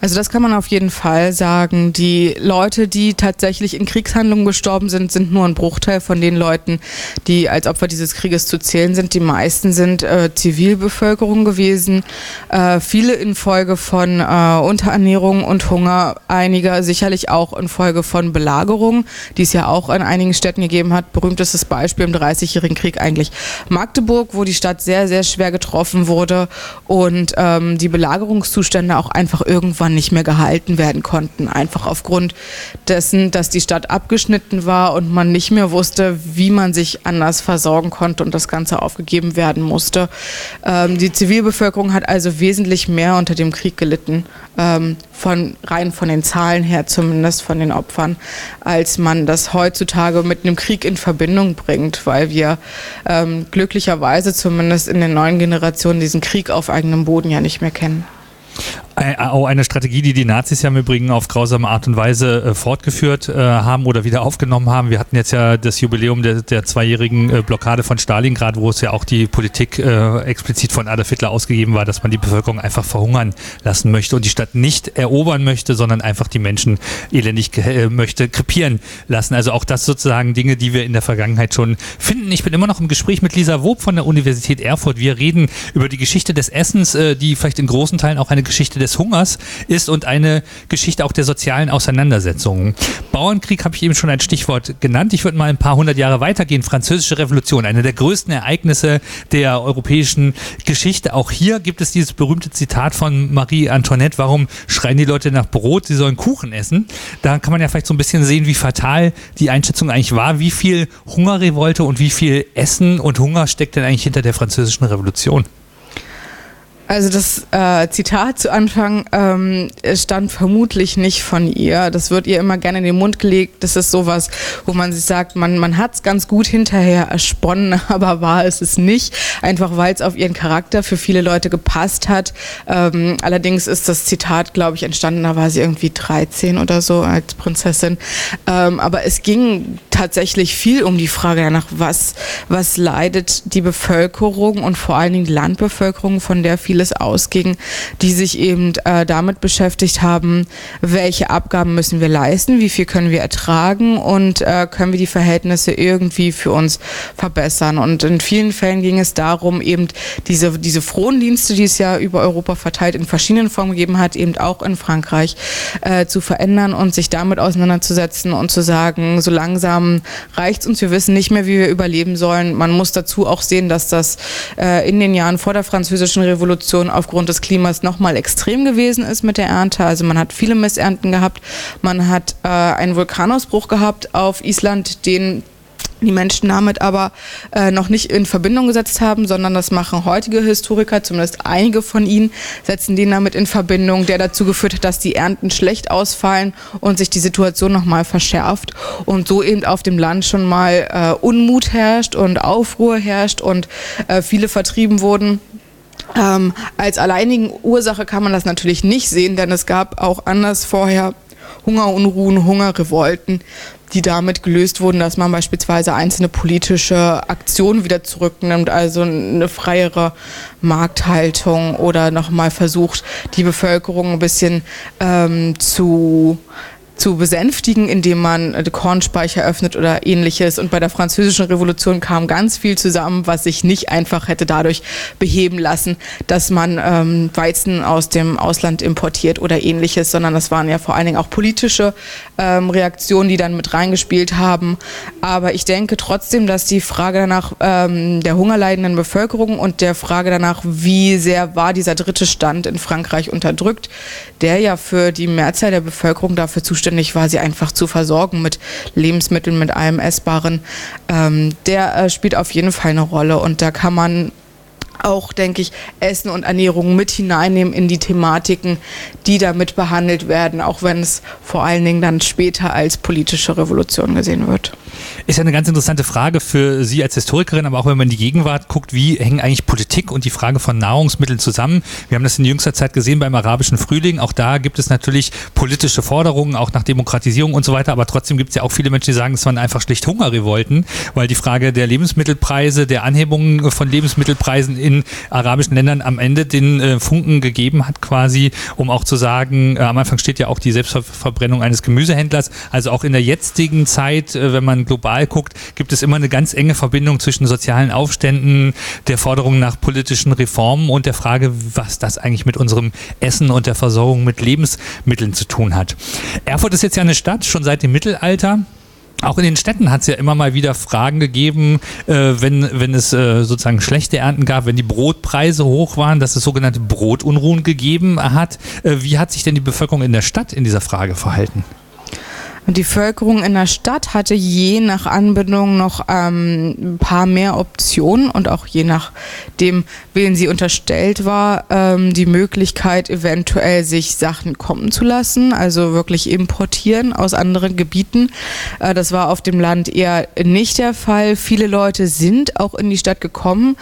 Also das kann man auf jeden Fall sagen. Die Leute, die tatsächlich in Kriegshandlungen gestorben sind, sind nur ein Bruchteil von den Leuten, die als Opfer dieses Krieges zu zählen sind. Die meisten sind äh, Zivilbevölkerung gewesen. Äh, viele infolge von äh, Unterernährung und Hunger. Einige sicherlich auch infolge von Belagerung, die es ja auch in einigen Städten gegeben hat. Berühmtestes Beispiel im Dreißigjährigen Krieg eigentlich Magdeburg, wo die Stadt sehr, sehr schwer getroffen wurde und ähm, die Belagerungszustände auch einfach irgendwann Mauern nicht mehr gehalten werden konnten. Einfach aufgrund dessen, dass die Stadt abgeschnitten war und man nicht mehr wusste, wie man sich anders versorgen konnte und das Ganze aufgegeben werden musste. Ähm, die Zivilbevölkerung hat also wesentlich mehr unter dem Krieg gelitten, ähm, von, rein von den Zahlen her zumindest, von den Opfern, als man das heutzutage mit einem Krieg in Verbindung bringt, weil wir ähm, glücklicherweise zumindest in den neuen Generationen diesen Krieg auf eigenem Boden ja nicht mehr kennen. Äh, auch eine Strategie, die die Nazis ja im Übrigen auf grausame Art und Weise äh, fortgeführt äh, haben oder wieder aufgenommen haben. Wir hatten jetzt ja das Jubiläum der, der zweijährigen äh, Blockade von Stalingrad, wo es ja auch die Politik explizit von Adolf Hitler ausgegeben war, dass man die Bevölkerung einfach verhungern lassen möchte und die Stadt nicht erobern möchte, sondern einfach die Menschen elendig möchte krepieren lassen. Also auch das sozusagen Dinge, die wir in der Vergangenheit schon finden. Ich bin immer noch im Gespräch mit Lisa Wob von der Universität Erfurt. Wir reden über die Geschichte des Essens, die vielleicht in großen Teilen auch eine Geschichte des des Hungers ist und eine Geschichte auch der sozialen Auseinandersetzungen. Bauernkrieg habe ich eben schon ein Stichwort genannt. Ich würde mal ein paar hundert Jahre weitergehen. Französische Revolution, eine der größten Ereignisse der europäischen Geschichte. Auch hier gibt es dieses berühmte Zitat von Marie Antoinette. Warum schreien die Leute nach Brot? Sie sollen Kuchen essen. Da kann man ja vielleicht so ein bisschen sehen, wie fatal die Einschätzung eigentlich war. Wie viel Hungerrevolte und wie viel Essen und Hunger steckt denn eigentlich hinter der französischen Revolution? Also das äh, Zitat zu Anfang ähm, stammt vermutlich nicht von ihr. Das wird ihr immer gerne in den Mund gelegt. Das ist sowas, wo man sich sagt, man, man hat es ganz gut hinterher ersponnen, aber war es es nicht. Einfach weil es auf ihren Charakter für viele Leute gepasst hat. Ähm, allerdings ist das Zitat, glaube ich, entstanden, da war sie irgendwie 13 oder so als Prinzessin. Ähm, aber es ging tatsächlich viel um die Frage danach, was, was leidet die Bevölkerung und vor allen Dingen die Landbevölkerung, von der viele vieles ausging, die sich eben äh, damit beschäftigt haben, welche Abgaben müssen wir leisten, wie viel können wir ertragen und äh, können wir die Verhältnisse irgendwie für uns verbessern. Und in vielen Fällen ging es darum, eben diese, diese Frondienste, die es ja über Europa verteilt in verschiedenen Formen gegeben hat, eben auch in Frankreich äh, zu verändern und sich damit auseinanderzusetzen und zu sagen, so langsam reicht es uns, wir wissen nicht mehr, wie wir überleben sollen. Man muss dazu auch sehen, dass das äh, in den Jahren vor der französischen Revolution aufgrund des Klimas nochmal extrem gewesen ist mit der Ernte. Also man hat viele Missernten gehabt. Man hat äh, einen Vulkanausbruch gehabt auf Island, den die Menschen damit aber äh, noch nicht in Verbindung gesetzt haben, sondern das machen heutige Historiker, zumindest einige von ihnen, setzen den damit in Verbindung, der dazu geführt hat, dass die Ernten schlecht ausfallen und sich die Situation nochmal verschärft und so eben auf dem Land schon mal äh, Unmut herrscht und Aufruhr herrscht und äh, viele vertrieben wurden. Ähm, als alleinigen Ursache kann man das natürlich nicht sehen, denn es gab auch anders vorher Hungerunruhen, Hungerrevolten, die damit gelöst wurden, dass man beispielsweise einzelne politische Aktionen wieder zurücknimmt, also eine freiere Markthaltung oder nochmal versucht, die Bevölkerung ein bisschen ähm, zu zu besänftigen, indem man Kornspeicher öffnet oder ähnliches. Und bei der französischen Revolution kam ganz viel zusammen, was sich nicht einfach hätte dadurch beheben lassen, dass man ähm, Weizen aus dem Ausland importiert oder ähnliches, sondern das waren ja vor allen Dingen auch politische ähm, Reaktionen, die dann mit reingespielt haben. Aber ich denke trotzdem, dass die Frage danach ähm, der hungerleidenden Bevölkerung und der Frage danach, wie sehr war dieser dritte Stand in Frankreich unterdrückt, der ja für die Mehrzahl der Bevölkerung dafür zuständig zuständig war, sie einfach zu versorgen mit Lebensmitteln, mit allem Essbaren, ähm, der äh, spielt auf jeden Fall eine Rolle. Und da kann man auch, denke ich, Essen und Ernährung mit hineinnehmen in die Thematiken, die damit behandelt werden, auch wenn es vor allen Dingen dann später als politische Revolution gesehen wird. Ist ja eine ganz interessante Frage für Sie als Historikerin, aber auch wenn man in die Gegenwart guckt, wie hängen eigentlich Politik und die Frage von Nahrungsmitteln zusammen? Wir haben das in jüngster Zeit gesehen beim arabischen Frühling. Auch da gibt es natürlich politische Forderungen, auch nach Demokratisierung und so weiter, aber trotzdem gibt es ja auch viele Menschen, die sagen, es waren einfach schlicht Hungerrevolten, weil die Frage der Lebensmittelpreise, der Anhebung von Lebensmittelpreisen in arabischen Ländern am Ende den äh, Funken gegeben hat, quasi, um auch zu sagen, äh, am Anfang steht ja auch die Selbstverbrennung eines Gemüsehändlers. Also auch in der jetzigen Zeit, äh, wenn man global guckt, gibt es immer eine ganz enge Verbindung zwischen sozialen Aufständen, der Forderung nach politischen Reformen und der Frage, was das eigentlich mit unserem Essen und der Versorgung mit Lebensmitteln zu tun hat. Erfurt ist jetzt ja eine Stadt, schon seit dem Mittelalter. Auch in den Städten hat es ja immer mal wieder Fragen gegeben, äh, wenn, wenn es äh, sozusagen schlechte Ernten gab, wenn die Brotpreise hoch waren, dass es sogenannte Brotunruhen gegeben hat. Äh, wie hat sich denn die Bevölkerung in der Stadt in dieser Frage verhalten? Die Bevölkerung in der Stadt hatte je nach Anbindung noch ähm, ein paar mehr Optionen und auch je nachdem, wen sie unterstellt war, ähm, die Möglichkeit, eventuell sich Sachen kommen zu lassen, also wirklich importieren aus anderen Gebieten. Äh, das war auf dem Land eher nicht der Fall. Viele Leute sind auch in die Stadt gekommen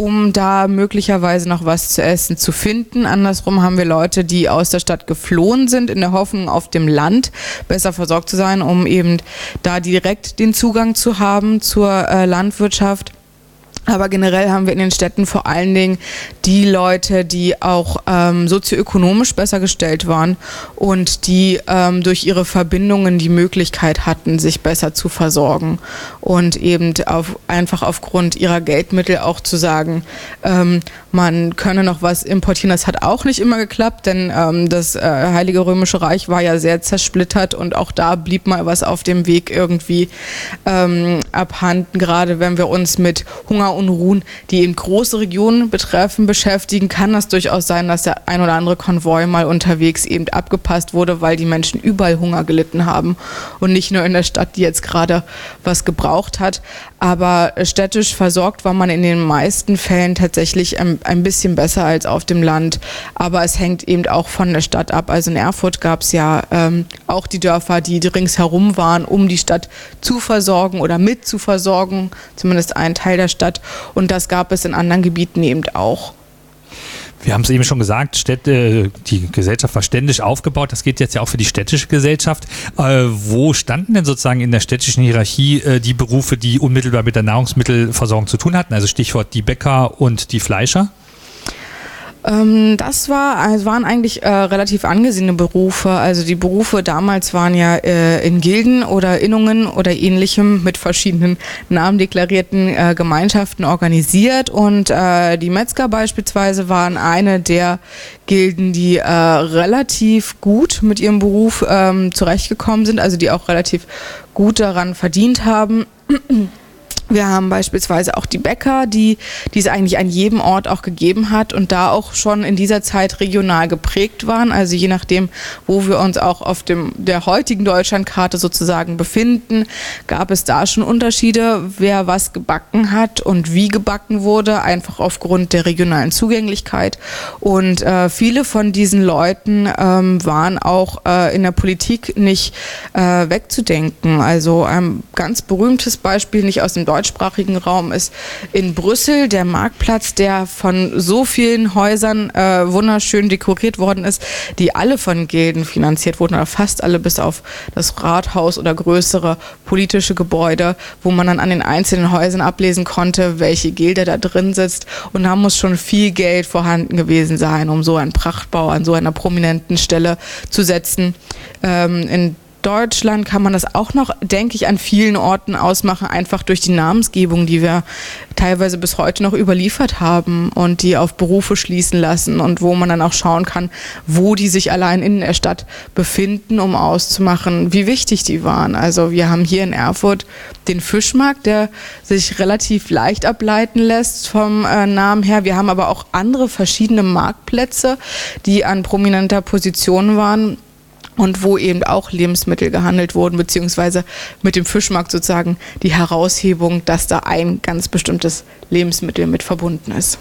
um da möglicherweise noch was zu essen zu finden. Andersrum haben wir Leute, die aus der Stadt geflohen sind, in der Hoffnung, auf dem Land besser versorgt zu sein, um eben da direkt den Zugang zu haben zur äh, Landwirtschaft. Aber generell haben wir in den Städten vor allen Dingen die Leute, die auch ähm, sozioökonomisch besser gestellt waren und die ähm, durch ihre Verbindungen die Möglichkeit hatten, sich besser zu versorgen und eben auf, einfach aufgrund ihrer Geldmittel auch zu sagen, ähm, man könne noch was importieren. Das hat auch nicht immer geklappt, denn ähm, das äh, Heilige Römische Reich war ja sehr zersplittert und auch da blieb mal was auf dem Weg irgendwie ähm, abhanden, gerade wenn wir uns mit Hunger Unruhen, die eben große Regionen betreffen, beschäftigen, kann das durchaus sein, dass der ein oder andere Konvoi mal unterwegs eben abgepasst wurde, weil die Menschen überall Hunger gelitten haben und nicht nur in der Stadt, die jetzt gerade was gebraucht hat. Aber städtisch versorgt war man in den meisten Fällen tatsächlich ein, ein bisschen besser als auf dem Land. Aber es hängt eben auch von der Stadt ab. Also in Erfurt gab es ja ähm, auch die Dörfer, die ringsherum waren, um die Stadt zu versorgen oder mit zu versorgen, zumindest ein Teil der Stadt. Und das gab es in anderen Gebieten eben auch. Wir haben es eben schon gesagt, Städte, die Gesellschaft war ständisch aufgebaut. Das geht jetzt ja auch für die städtische Gesellschaft. Äh, wo standen denn sozusagen in der städtischen Hierarchie äh, die Berufe, die unmittelbar mit der Nahrungsmittelversorgung zu tun hatten? Also Stichwort die Bäcker und die Fleischer? Ähm, das war, also waren eigentlich äh, relativ angesehene Berufe. Also die Berufe damals waren ja äh, in Gilden oder Innungen oder ähnlichem mit verschiedenen Namen deklarierten äh, Gemeinschaften organisiert und äh, die Metzger beispielsweise waren eine der Gilden, die äh, relativ gut mit ihrem Beruf ähm, zurechtgekommen sind, also die auch relativ gut daran verdient haben. Wir haben beispielsweise auch die Bäcker, die, die es eigentlich an jedem Ort auch gegeben hat und da auch schon in dieser Zeit regional geprägt waren. Also je nachdem, wo wir uns auch auf dem, der heutigen Deutschlandkarte sozusagen befinden, gab es da schon Unterschiede, wer was gebacken hat und wie gebacken wurde, einfach aufgrund der regionalen Zugänglichkeit. Und äh, viele von diesen Leuten ähm, waren auch äh, in der Politik nicht äh, wegzudenken. Also ein ganz berühmtes Beispiel, nicht aus dem Deutschland, deutschsprachigen Raum ist in Brüssel der Marktplatz, der von so vielen Häusern äh, wunderschön dekoriert worden ist, die alle von Gilden finanziert wurden, oder fast alle bis auf das Rathaus oder größere politische Gebäude, wo man dann an den einzelnen Häusern ablesen konnte, welche Gilde da drin sitzt. Und da muss schon viel Geld vorhanden gewesen sein, um so einen Prachtbau an so einer prominenten Stelle zu setzen. Ähm, in Deutschland kann man das auch noch, denke ich, an vielen Orten ausmachen, einfach durch die Namensgebung, die wir teilweise bis heute noch überliefert haben und die auf Berufe schließen lassen und wo man dann auch schauen kann, wo die sich allein in der Stadt befinden, um auszumachen, wie wichtig die waren. Also wir haben hier in Erfurt den Fischmarkt, der sich relativ leicht ableiten lässt vom äh, Namen her. Wir haben aber auch andere verschiedene Marktplätze, die an prominenter Position waren und wo eben auch Lebensmittel gehandelt wurden, beziehungsweise mit dem Fischmarkt sozusagen die Heraushebung, dass da ein ganz bestimmtes Lebensmittel mit verbunden ist.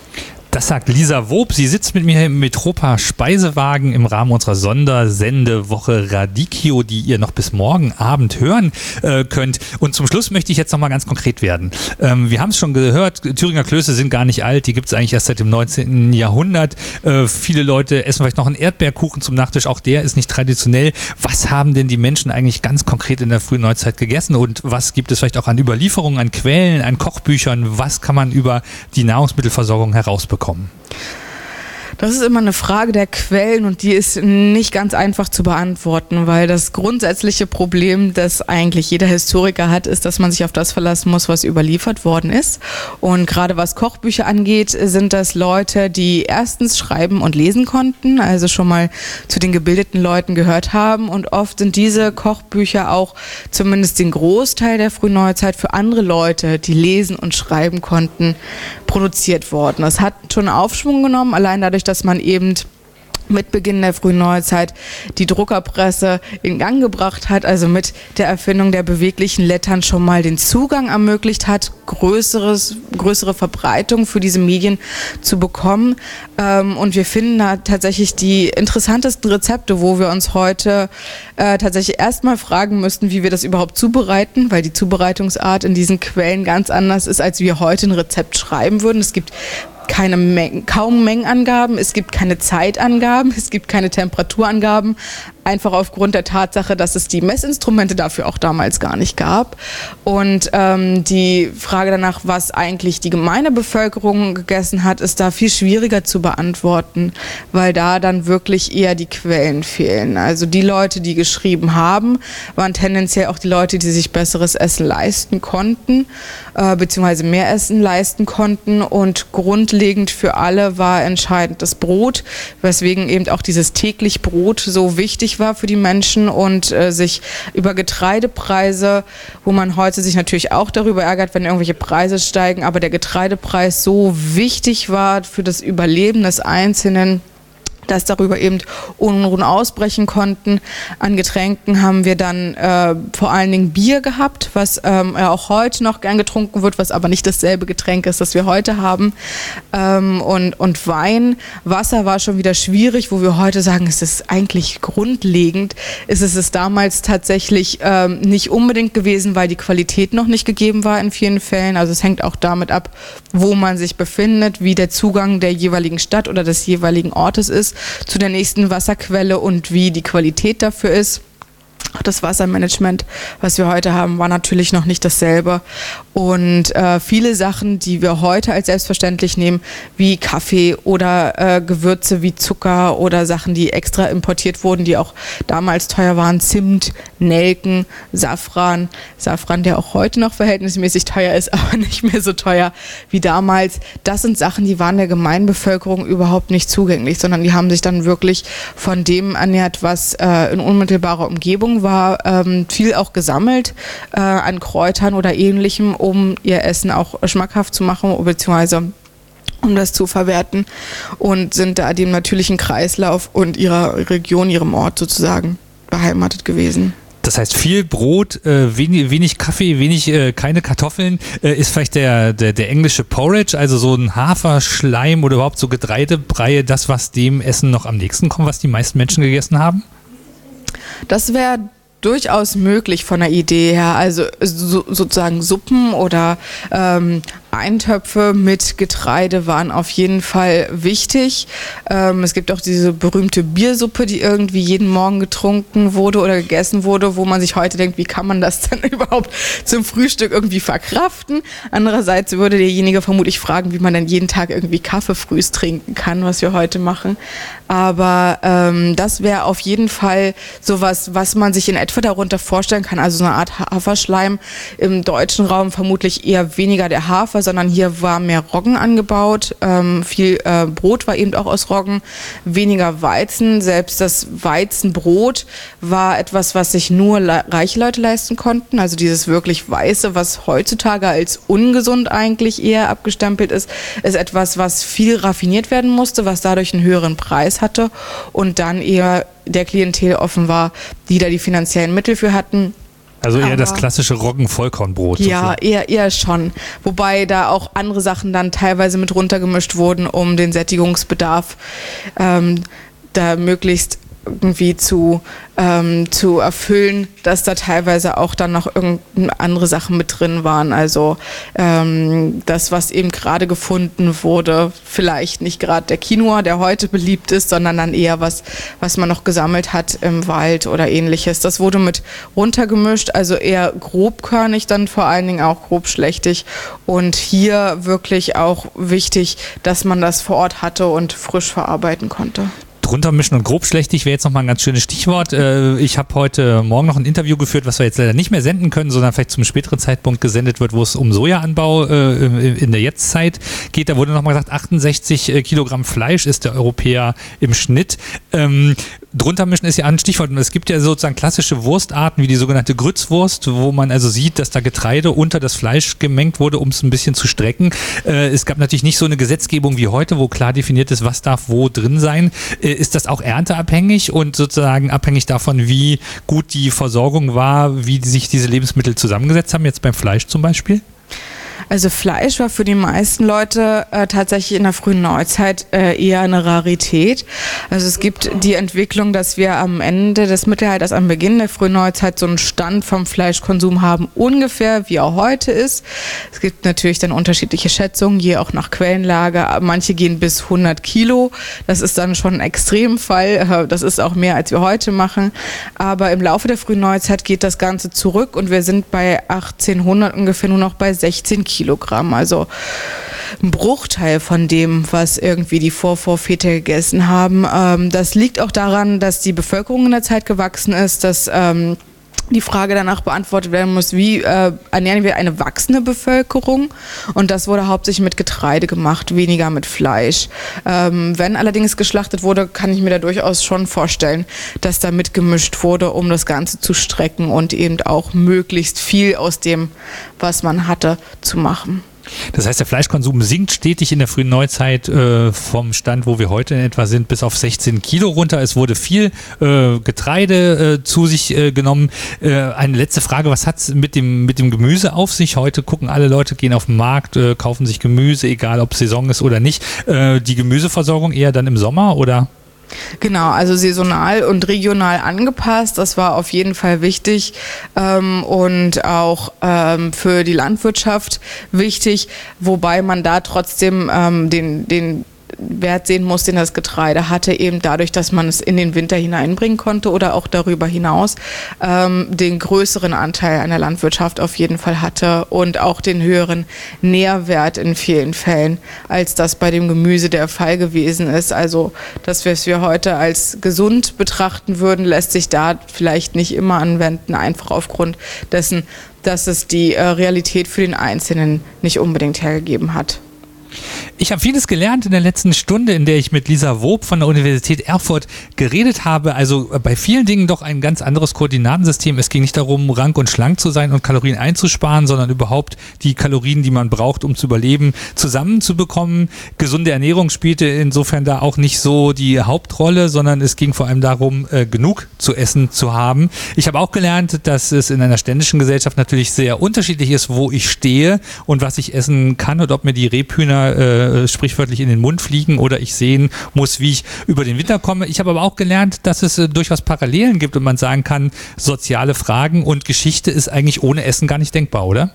Das sagt Lisa Wob. Sie sitzt mit mir im Metropa Speisewagen im Rahmen unserer Sondersendewoche Radicchio, die ihr noch bis morgen Abend hören äh, könnt. Und zum Schluss möchte ich jetzt nochmal ganz konkret werden. Ähm, wir haben es schon gehört, Thüringer Klöße sind gar nicht alt. Die gibt es eigentlich erst seit dem 19. Jahrhundert. Äh, viele Leute essen vielleicht noch einen Erdbeerkuchen zum Nachtisch. Auch der ist nicht traditionell. Was haben denn die Menschen eigentlich ganz konkret in der frühen Neuzeit gegessen? Und was gibt es vielleicht auch an Überlieferungen, an Quellen, an Kochbüchern? Was kann man über die Nahrungsmittelversorgung herausbekommen? Bekommen? Das ist immer eine Frage der Quellen und die ist nicht ganz einfach zu beantworten, weil das grundsätzliche Problem, das eigentlich jeder Historiker hat, ist, dass man sich auf das verlassen muss, was überliefert worden ist. Und gerade was Kochbücher angeht, sind das Leute, die erstens schreiben und lesen konnten, also schon mal zu den gebildeten Leuten gehört haben. Und oft sind diese Kochbücher auch zumindest den Großteil der Frühneuzeit für andere Leute, die lesen und schreiben konnten, produziert worden. Das hat schon Aufschwung genommen, allein dadurch, dass man eben mit Beginn der frühen Neuzeit die Druckerpresse in Gang gebracht hat, also mit der Erfindung der beweglichen Lettern schon mal den Zugang ermöglicht hat, größeres, größere Verbreitung für diese Medien zu bekommen. Ähm, und wir finden da tatsächlich die interessantesten Rezepte, wo wir uns heute äh, tatsächlich erstmal fragen müssten, wie wir das überhaupt zubereiten, weil die Zubereitungsart in diesen Quellen ganz anders ist, als wir heute ein Rezept schreiben würden. Es gibt keine Mengen, kaum Mengenangaben, es gibt keine Zeitangaben, es gibt keine Temperaturangaben, einfach aufgrund der Tatsache, dass es die Messinstrumente dafür auch damals gar nicht gab. Und ähm, die Frage danach, was eigentlich die gemeine Bevölkerung gegessen hat, ist da viel schwieriger zu beantworten, weil da dann wirklich eher die Quellen fehlen. Also die Leute, die geschrieben haben, waren tendenziell auch die Leute, die sich besseres Essen leisten konnten, äh, beziehungsweise mehr Essen leisten konnten. Und grundlegend für alle war entscheidend das Brot, weswegen eben auch dieses täglich Brot so wichtig war für die Menschen und äh, sich über Getreidepreise, wo man heute sich natürlich auch darüber ärgert, wenn irgendwelche Preise steigen, aber der Getreidepreis so wichtig war für das Überleben des Einzelnen dass darüber eben Unruhen ausbrechen konnten. An Getränken haben wir dann äh, vor allen Dingen Bier gehabt, was ähm, ja auch heute noch gern getrunken wird, was aber nicht dasselbe Getränk ist, das wir heute haben. Ähm, und, und Wein. Wasser war schon wieder schwierig, wo wir heute sagen, es ist eigentlich grundlegend. Ist es es damals tatsächlich ähm, nicht unbedingt gewesen, weil die Qualität noch nicht gegeben war in vielen Fällen. Also es hängt auch damit ab, wo man sich befindet, wie der Zugang der jeweiligen Stadt oder des jeweiligen Ortes ist zu der nächsten Wasserquelle und wie die Qualität dafür ist. Das Wassermanagement, was wir heute haben, war natürlich noch nicht dasselbe. Und äh, viele Sachen, die wir heute als selbstverständlich nehmen, wie Kaffee oder äh, Gewürze wie Zucker oder Sachen, die extra importiert wurden, die auch damals teuer waren, Zimt, Nelken, Safran. Safran, der auch heute noch verhältnismäßig teuer ist, aber nicht mehr so teuer wie damals. Das sind Sachen, die waren der Gemeinbevölkerung überhaupt nicht zugänglich, sondern die haben sich dann wirklich von dem ernährt, was äh, in unmittelbarer Umgebung war war ähm, viel auch gesammelt äh, an Kräutern oder ähnlichem, um ihr Essen auch schmackhaft zu machen, beziehungsweise um das zu verwerten und sind da dem natürlichen Kreislauf und ihrer Region, ihrem Ort sozusagen beheimatet gewesen. Das heißt, viel Brot, äh, wenig, wenig, Kaffee, wenig, äh, keine Kartoffeln, äh, ist vielleicht der, der, der, englische Porridge, also so ein Haferschleim oder überhaupt so Getreidebreie, das, was dem Essen noch am nächsten kommt, was die meisten Menschen gegessen haben? Das wäre durchaus möglich von der Idee her. Also so, sozusagen Suppen oder ähm, Eintöpfe mit Getreide waren auf jeden Fall wichtig. Ähm, es gibt auch diese berühmte Biersuppe, die irgendwie jeden Morgen getrunken wurde oder gegessen wurde, wo man sich heute denkt, wie kann man das denn überhaupt zum Frühstück irgendwie verkraften? Andererseits würde derjenige vermutlich fragen, wie man denn jeden Tag irgendwie Kaffee frühs trinken kann, was wir heute machen. Aber ähm, das wäre auf jeden Fall sowas, was man sich in etwa darunter vorstellen kann. Also so eine Art Haferschleim im deutschen Raum vermutlich eher weniger der Hafer, sondern hier war mehr Roggen angebaut. Ähm, viel äh, Brot war eben auch aus Roggen, weniger Weizen. Selbst das Weizenbrot war etwas, was sich nur le reiche Leute leisten konnten. Also dieses wirklich Weiße, was heutzutage als ungesund eigentlich eher abgestempelt ist, ist etwas, was viel raffiniert werden musste, was dadurch einen höheren Preis hatte und dann eher der Klientel offen war, die da die finanziellen Mittel für hatten also eher Aber das klassische Roggen-Vollkornbrot. Ja, eher, eher schon. Wobei da auch andere Sachen dann teilweise mit runtergemischt wurden, um den Sättigungsbedarf ähm, da möglichst irgendwie zu, ähm, zu erfüllen, dass da teilweise auch dann noch irgendeine andere Sachen mit drin waren. Also ähm, das, was eben gerade gefunden wurde, vielleicht nicht gerade der Quinoa, der heute beliebt ist, sondern dann eher was, was man noch gesammelt hat im Wald oder ähnliches. Das wurde mit runtergemischt, also eher grobkörnig dann vor allen Dingen auch grobschlächtig und hier wirklich auch wichtig, dass man das vor Ort hatte und frisch verarbeiten konnte drunter mischen und grobschlächtig wäre jetzt nochmal ein ganz schönes Stichwort. Äh, ich habe heute Morgen noch ein Interview geführt, was wir jetzt leider nicht mehr senden können, sondern vielleicht zum späteren Zeitpunkt gesendet wird, wo es um Sojaanbau äh, in der Jetztzeit geht. Da wurde nochmal gesagt, 68 äh, Kilogramm Fleisch ist der Europäer im Schnitt. Ähm, drunter mischen ist ja ein Stichwort. Es gibt ja sozusagen klassische Wurstarten wie die sogenannte Grützwurst, wo man also sieht, dass da Getreide unter das Fleisch gemengt wurde, um es ein bisschen zu strecken. Es gab natürlich nicht so eine Gesetzgebung wie heute, wo klar definiert ist, was darf wo drin sein. Ist das auch ernteabhängig und sozusagen abhängig davon, wie gut die Versorgung war, wie sich diese Lebensmittel zusammengesetzt haben, jetzt beim Fleisch zum Beispiel? Also Fleisch war für die meisten Leute äh, tatsächlich in der frühen Neuzeit äh, eher eine Rarität. Also es gibt die Entwicklung, dass wir am Ende des Mittelalters, am Beginn der frühen Neuzeit so einen Stand vom Fleischkonsum haben, ungefähr wie er heute ist. Es gibt natürlich dann unterschiedliche Schätzungen, je auch nach Quellenlage. Manche gehen bis 100 Kilo. Das ist dann schon ein Extremfall. Äh, das ist auch mehr, als wir heute machen. Aber im Laufe der frühen Neuzeit geht das Ganze zurück und wir sind bei 1800 ungefähr nur noch bei 16 Kilo. Kilogramm. Also ein Bruchteil von dem, was irgendwie die Vorvorväter gegessen haben. Ähm, das liegt auch daran, dass die Bevölkerung in der Zeit gewachsen ist, dass ähm, die Frage danach beantwortet werden muss, wie äh, ernähren wir eine wachsende Bevölkerung? Und das wurde hauptsächlich mit Getreide gemacht, weniger mit Fleisch. Ähm, wenn allerdings geschlachtet wurde, kann ich mir da durchaus schon vorstellen, dass da mitgemischt wurde, um das Ganze zu strecken und eben auch möglichst viel aus dem, was man hatte, zu machen. Das heißt, der Fleischkonsum sinkt stetig in der frühen Neuzeit äh, vom Stand, wo wir heute in etwa sind, bis auf 16 Kilo runter. Es wurde viel äh, Getreide äh, zu sich äh, genommen. Äh, eine letzte Frage, was hat es mit dem, mit dem Gemüse auf sich? Heute gucken alle Leute, gehen auf den Markt, äh, kaufen sich Gemüse, egal ob Saison ist oder nicht. die Gemüseversorgung eher dann im Sommer oder? Genau, also saisonal und regional angepasst, das war auf jeden Fall wichtig ähm, und auch ähm, für die Landwirtschaft wichtig, wobei man da trotzdem ähm, den, den Wert sehen muss, den das Getreide hatte, eben dadurch, dass man es in den Winter hineinbringen konnte oder auch darüber hinaus ähm, den größeren Anteil an der Landwirtschaft auf jeden Fall hatte und auch den höheren Nährwert in vielen Fällen, als das bei dem Gemüse der Fall gewesen ist. Also das, was wir heute als gesund betrachten würden, lässt sich da vielleicht nicht immer anwenden, einfach aufgrund dessen, dass es die äh, Realität für den Einzelnen nicht unbedingt hergegeben hat. Ich habe vieles gelernt in der letzten Stunde, in der ich mit Lisa Wob von der Universität Erfurt geredet habe. Also äh, bei vielen Dingen doch ein ganz anderes Koordinatensystem. Es ging nicht darum, rank und schlank zu sein und Kalorien einzusparen, sondern überhaupt die Kalorien, die man braucht, um zu überleben, zusammenzubekommen. Gesunde Ernährung spielte insofern da auch nicht so die Hauptrolle, sondern es ging vor allem darum, äh, genug zu essen zu haben. Ich habe auch gelernt, dass es in einer ständischen Gesellschaft natürlich sehr unterschiedlich ist, wo ich stehe und was ich essen kann und ob mir die Rebhühner äh, äh, sprichwörtlich in den Mund fliegen oder ich sehen muss, wie ich über den Winter komme. Ich habe aber auch gelernt, dass es äh, durchaus Parallelen gibt und man sagen kann, soziale Fragen und Geschichte ist eigentlich ohne Essen gar nicht denkbar, oder?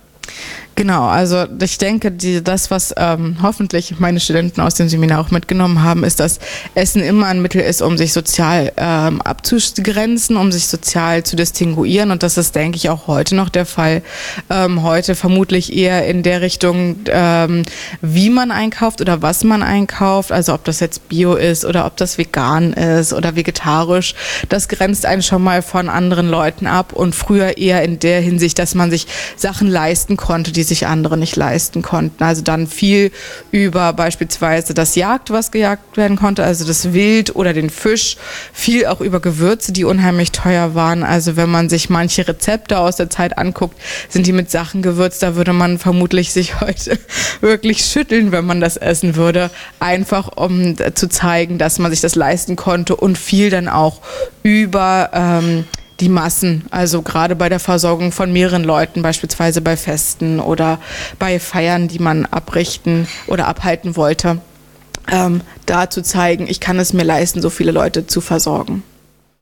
Genau, also ich denke, die, das, was ähm, hoffentlich meine Studenten aus dem Seminar auch mitgenommen haben, ist, dass Essen immer ein Mittel ist, um sich sozial ähm, abzugrenzen, um sich sozial zu distinguieren. Und das ist, denke ich, auch heute noch der Fall. Ähm, heute vermutlich eher in der Richtung, ähm, wie man einkauft oder was man einkauft. Also ob das jetzt Bio ist oder ob das vegan ist oder vegetarisch. Das grenzt einen schon mal von anderen Leuten ab. Und früher eher in der Hinsicht, dass man sich Sachen leisten konnte, die die sich andere nicht leisten konnten. Also dann viel über beispielsweise das Jagd, was gejagt werden konnte, also das Wild oder den Fisch, viel auch über Gewürze, die unheimlich teuer waren. Also wenn man sich manche Rezepte aus der Zeit anguckt, sind die mit Sachen gewürzt, da würde man vermutlich sich heute wirklich schütteln, wenn man das essen würde, einfach um zu zeigen, dass man sich das leisten konnte und viel dann auch über ähm, die Massen, also gerade bei der Versorgung von mehreren Leuten, beispielsweise bei Festen oder bei Feiern, die man abrichten oder abhalten wollte, ähm, da zu zeigen, ich kann es mir leisten, so viele Leute zu versorgen.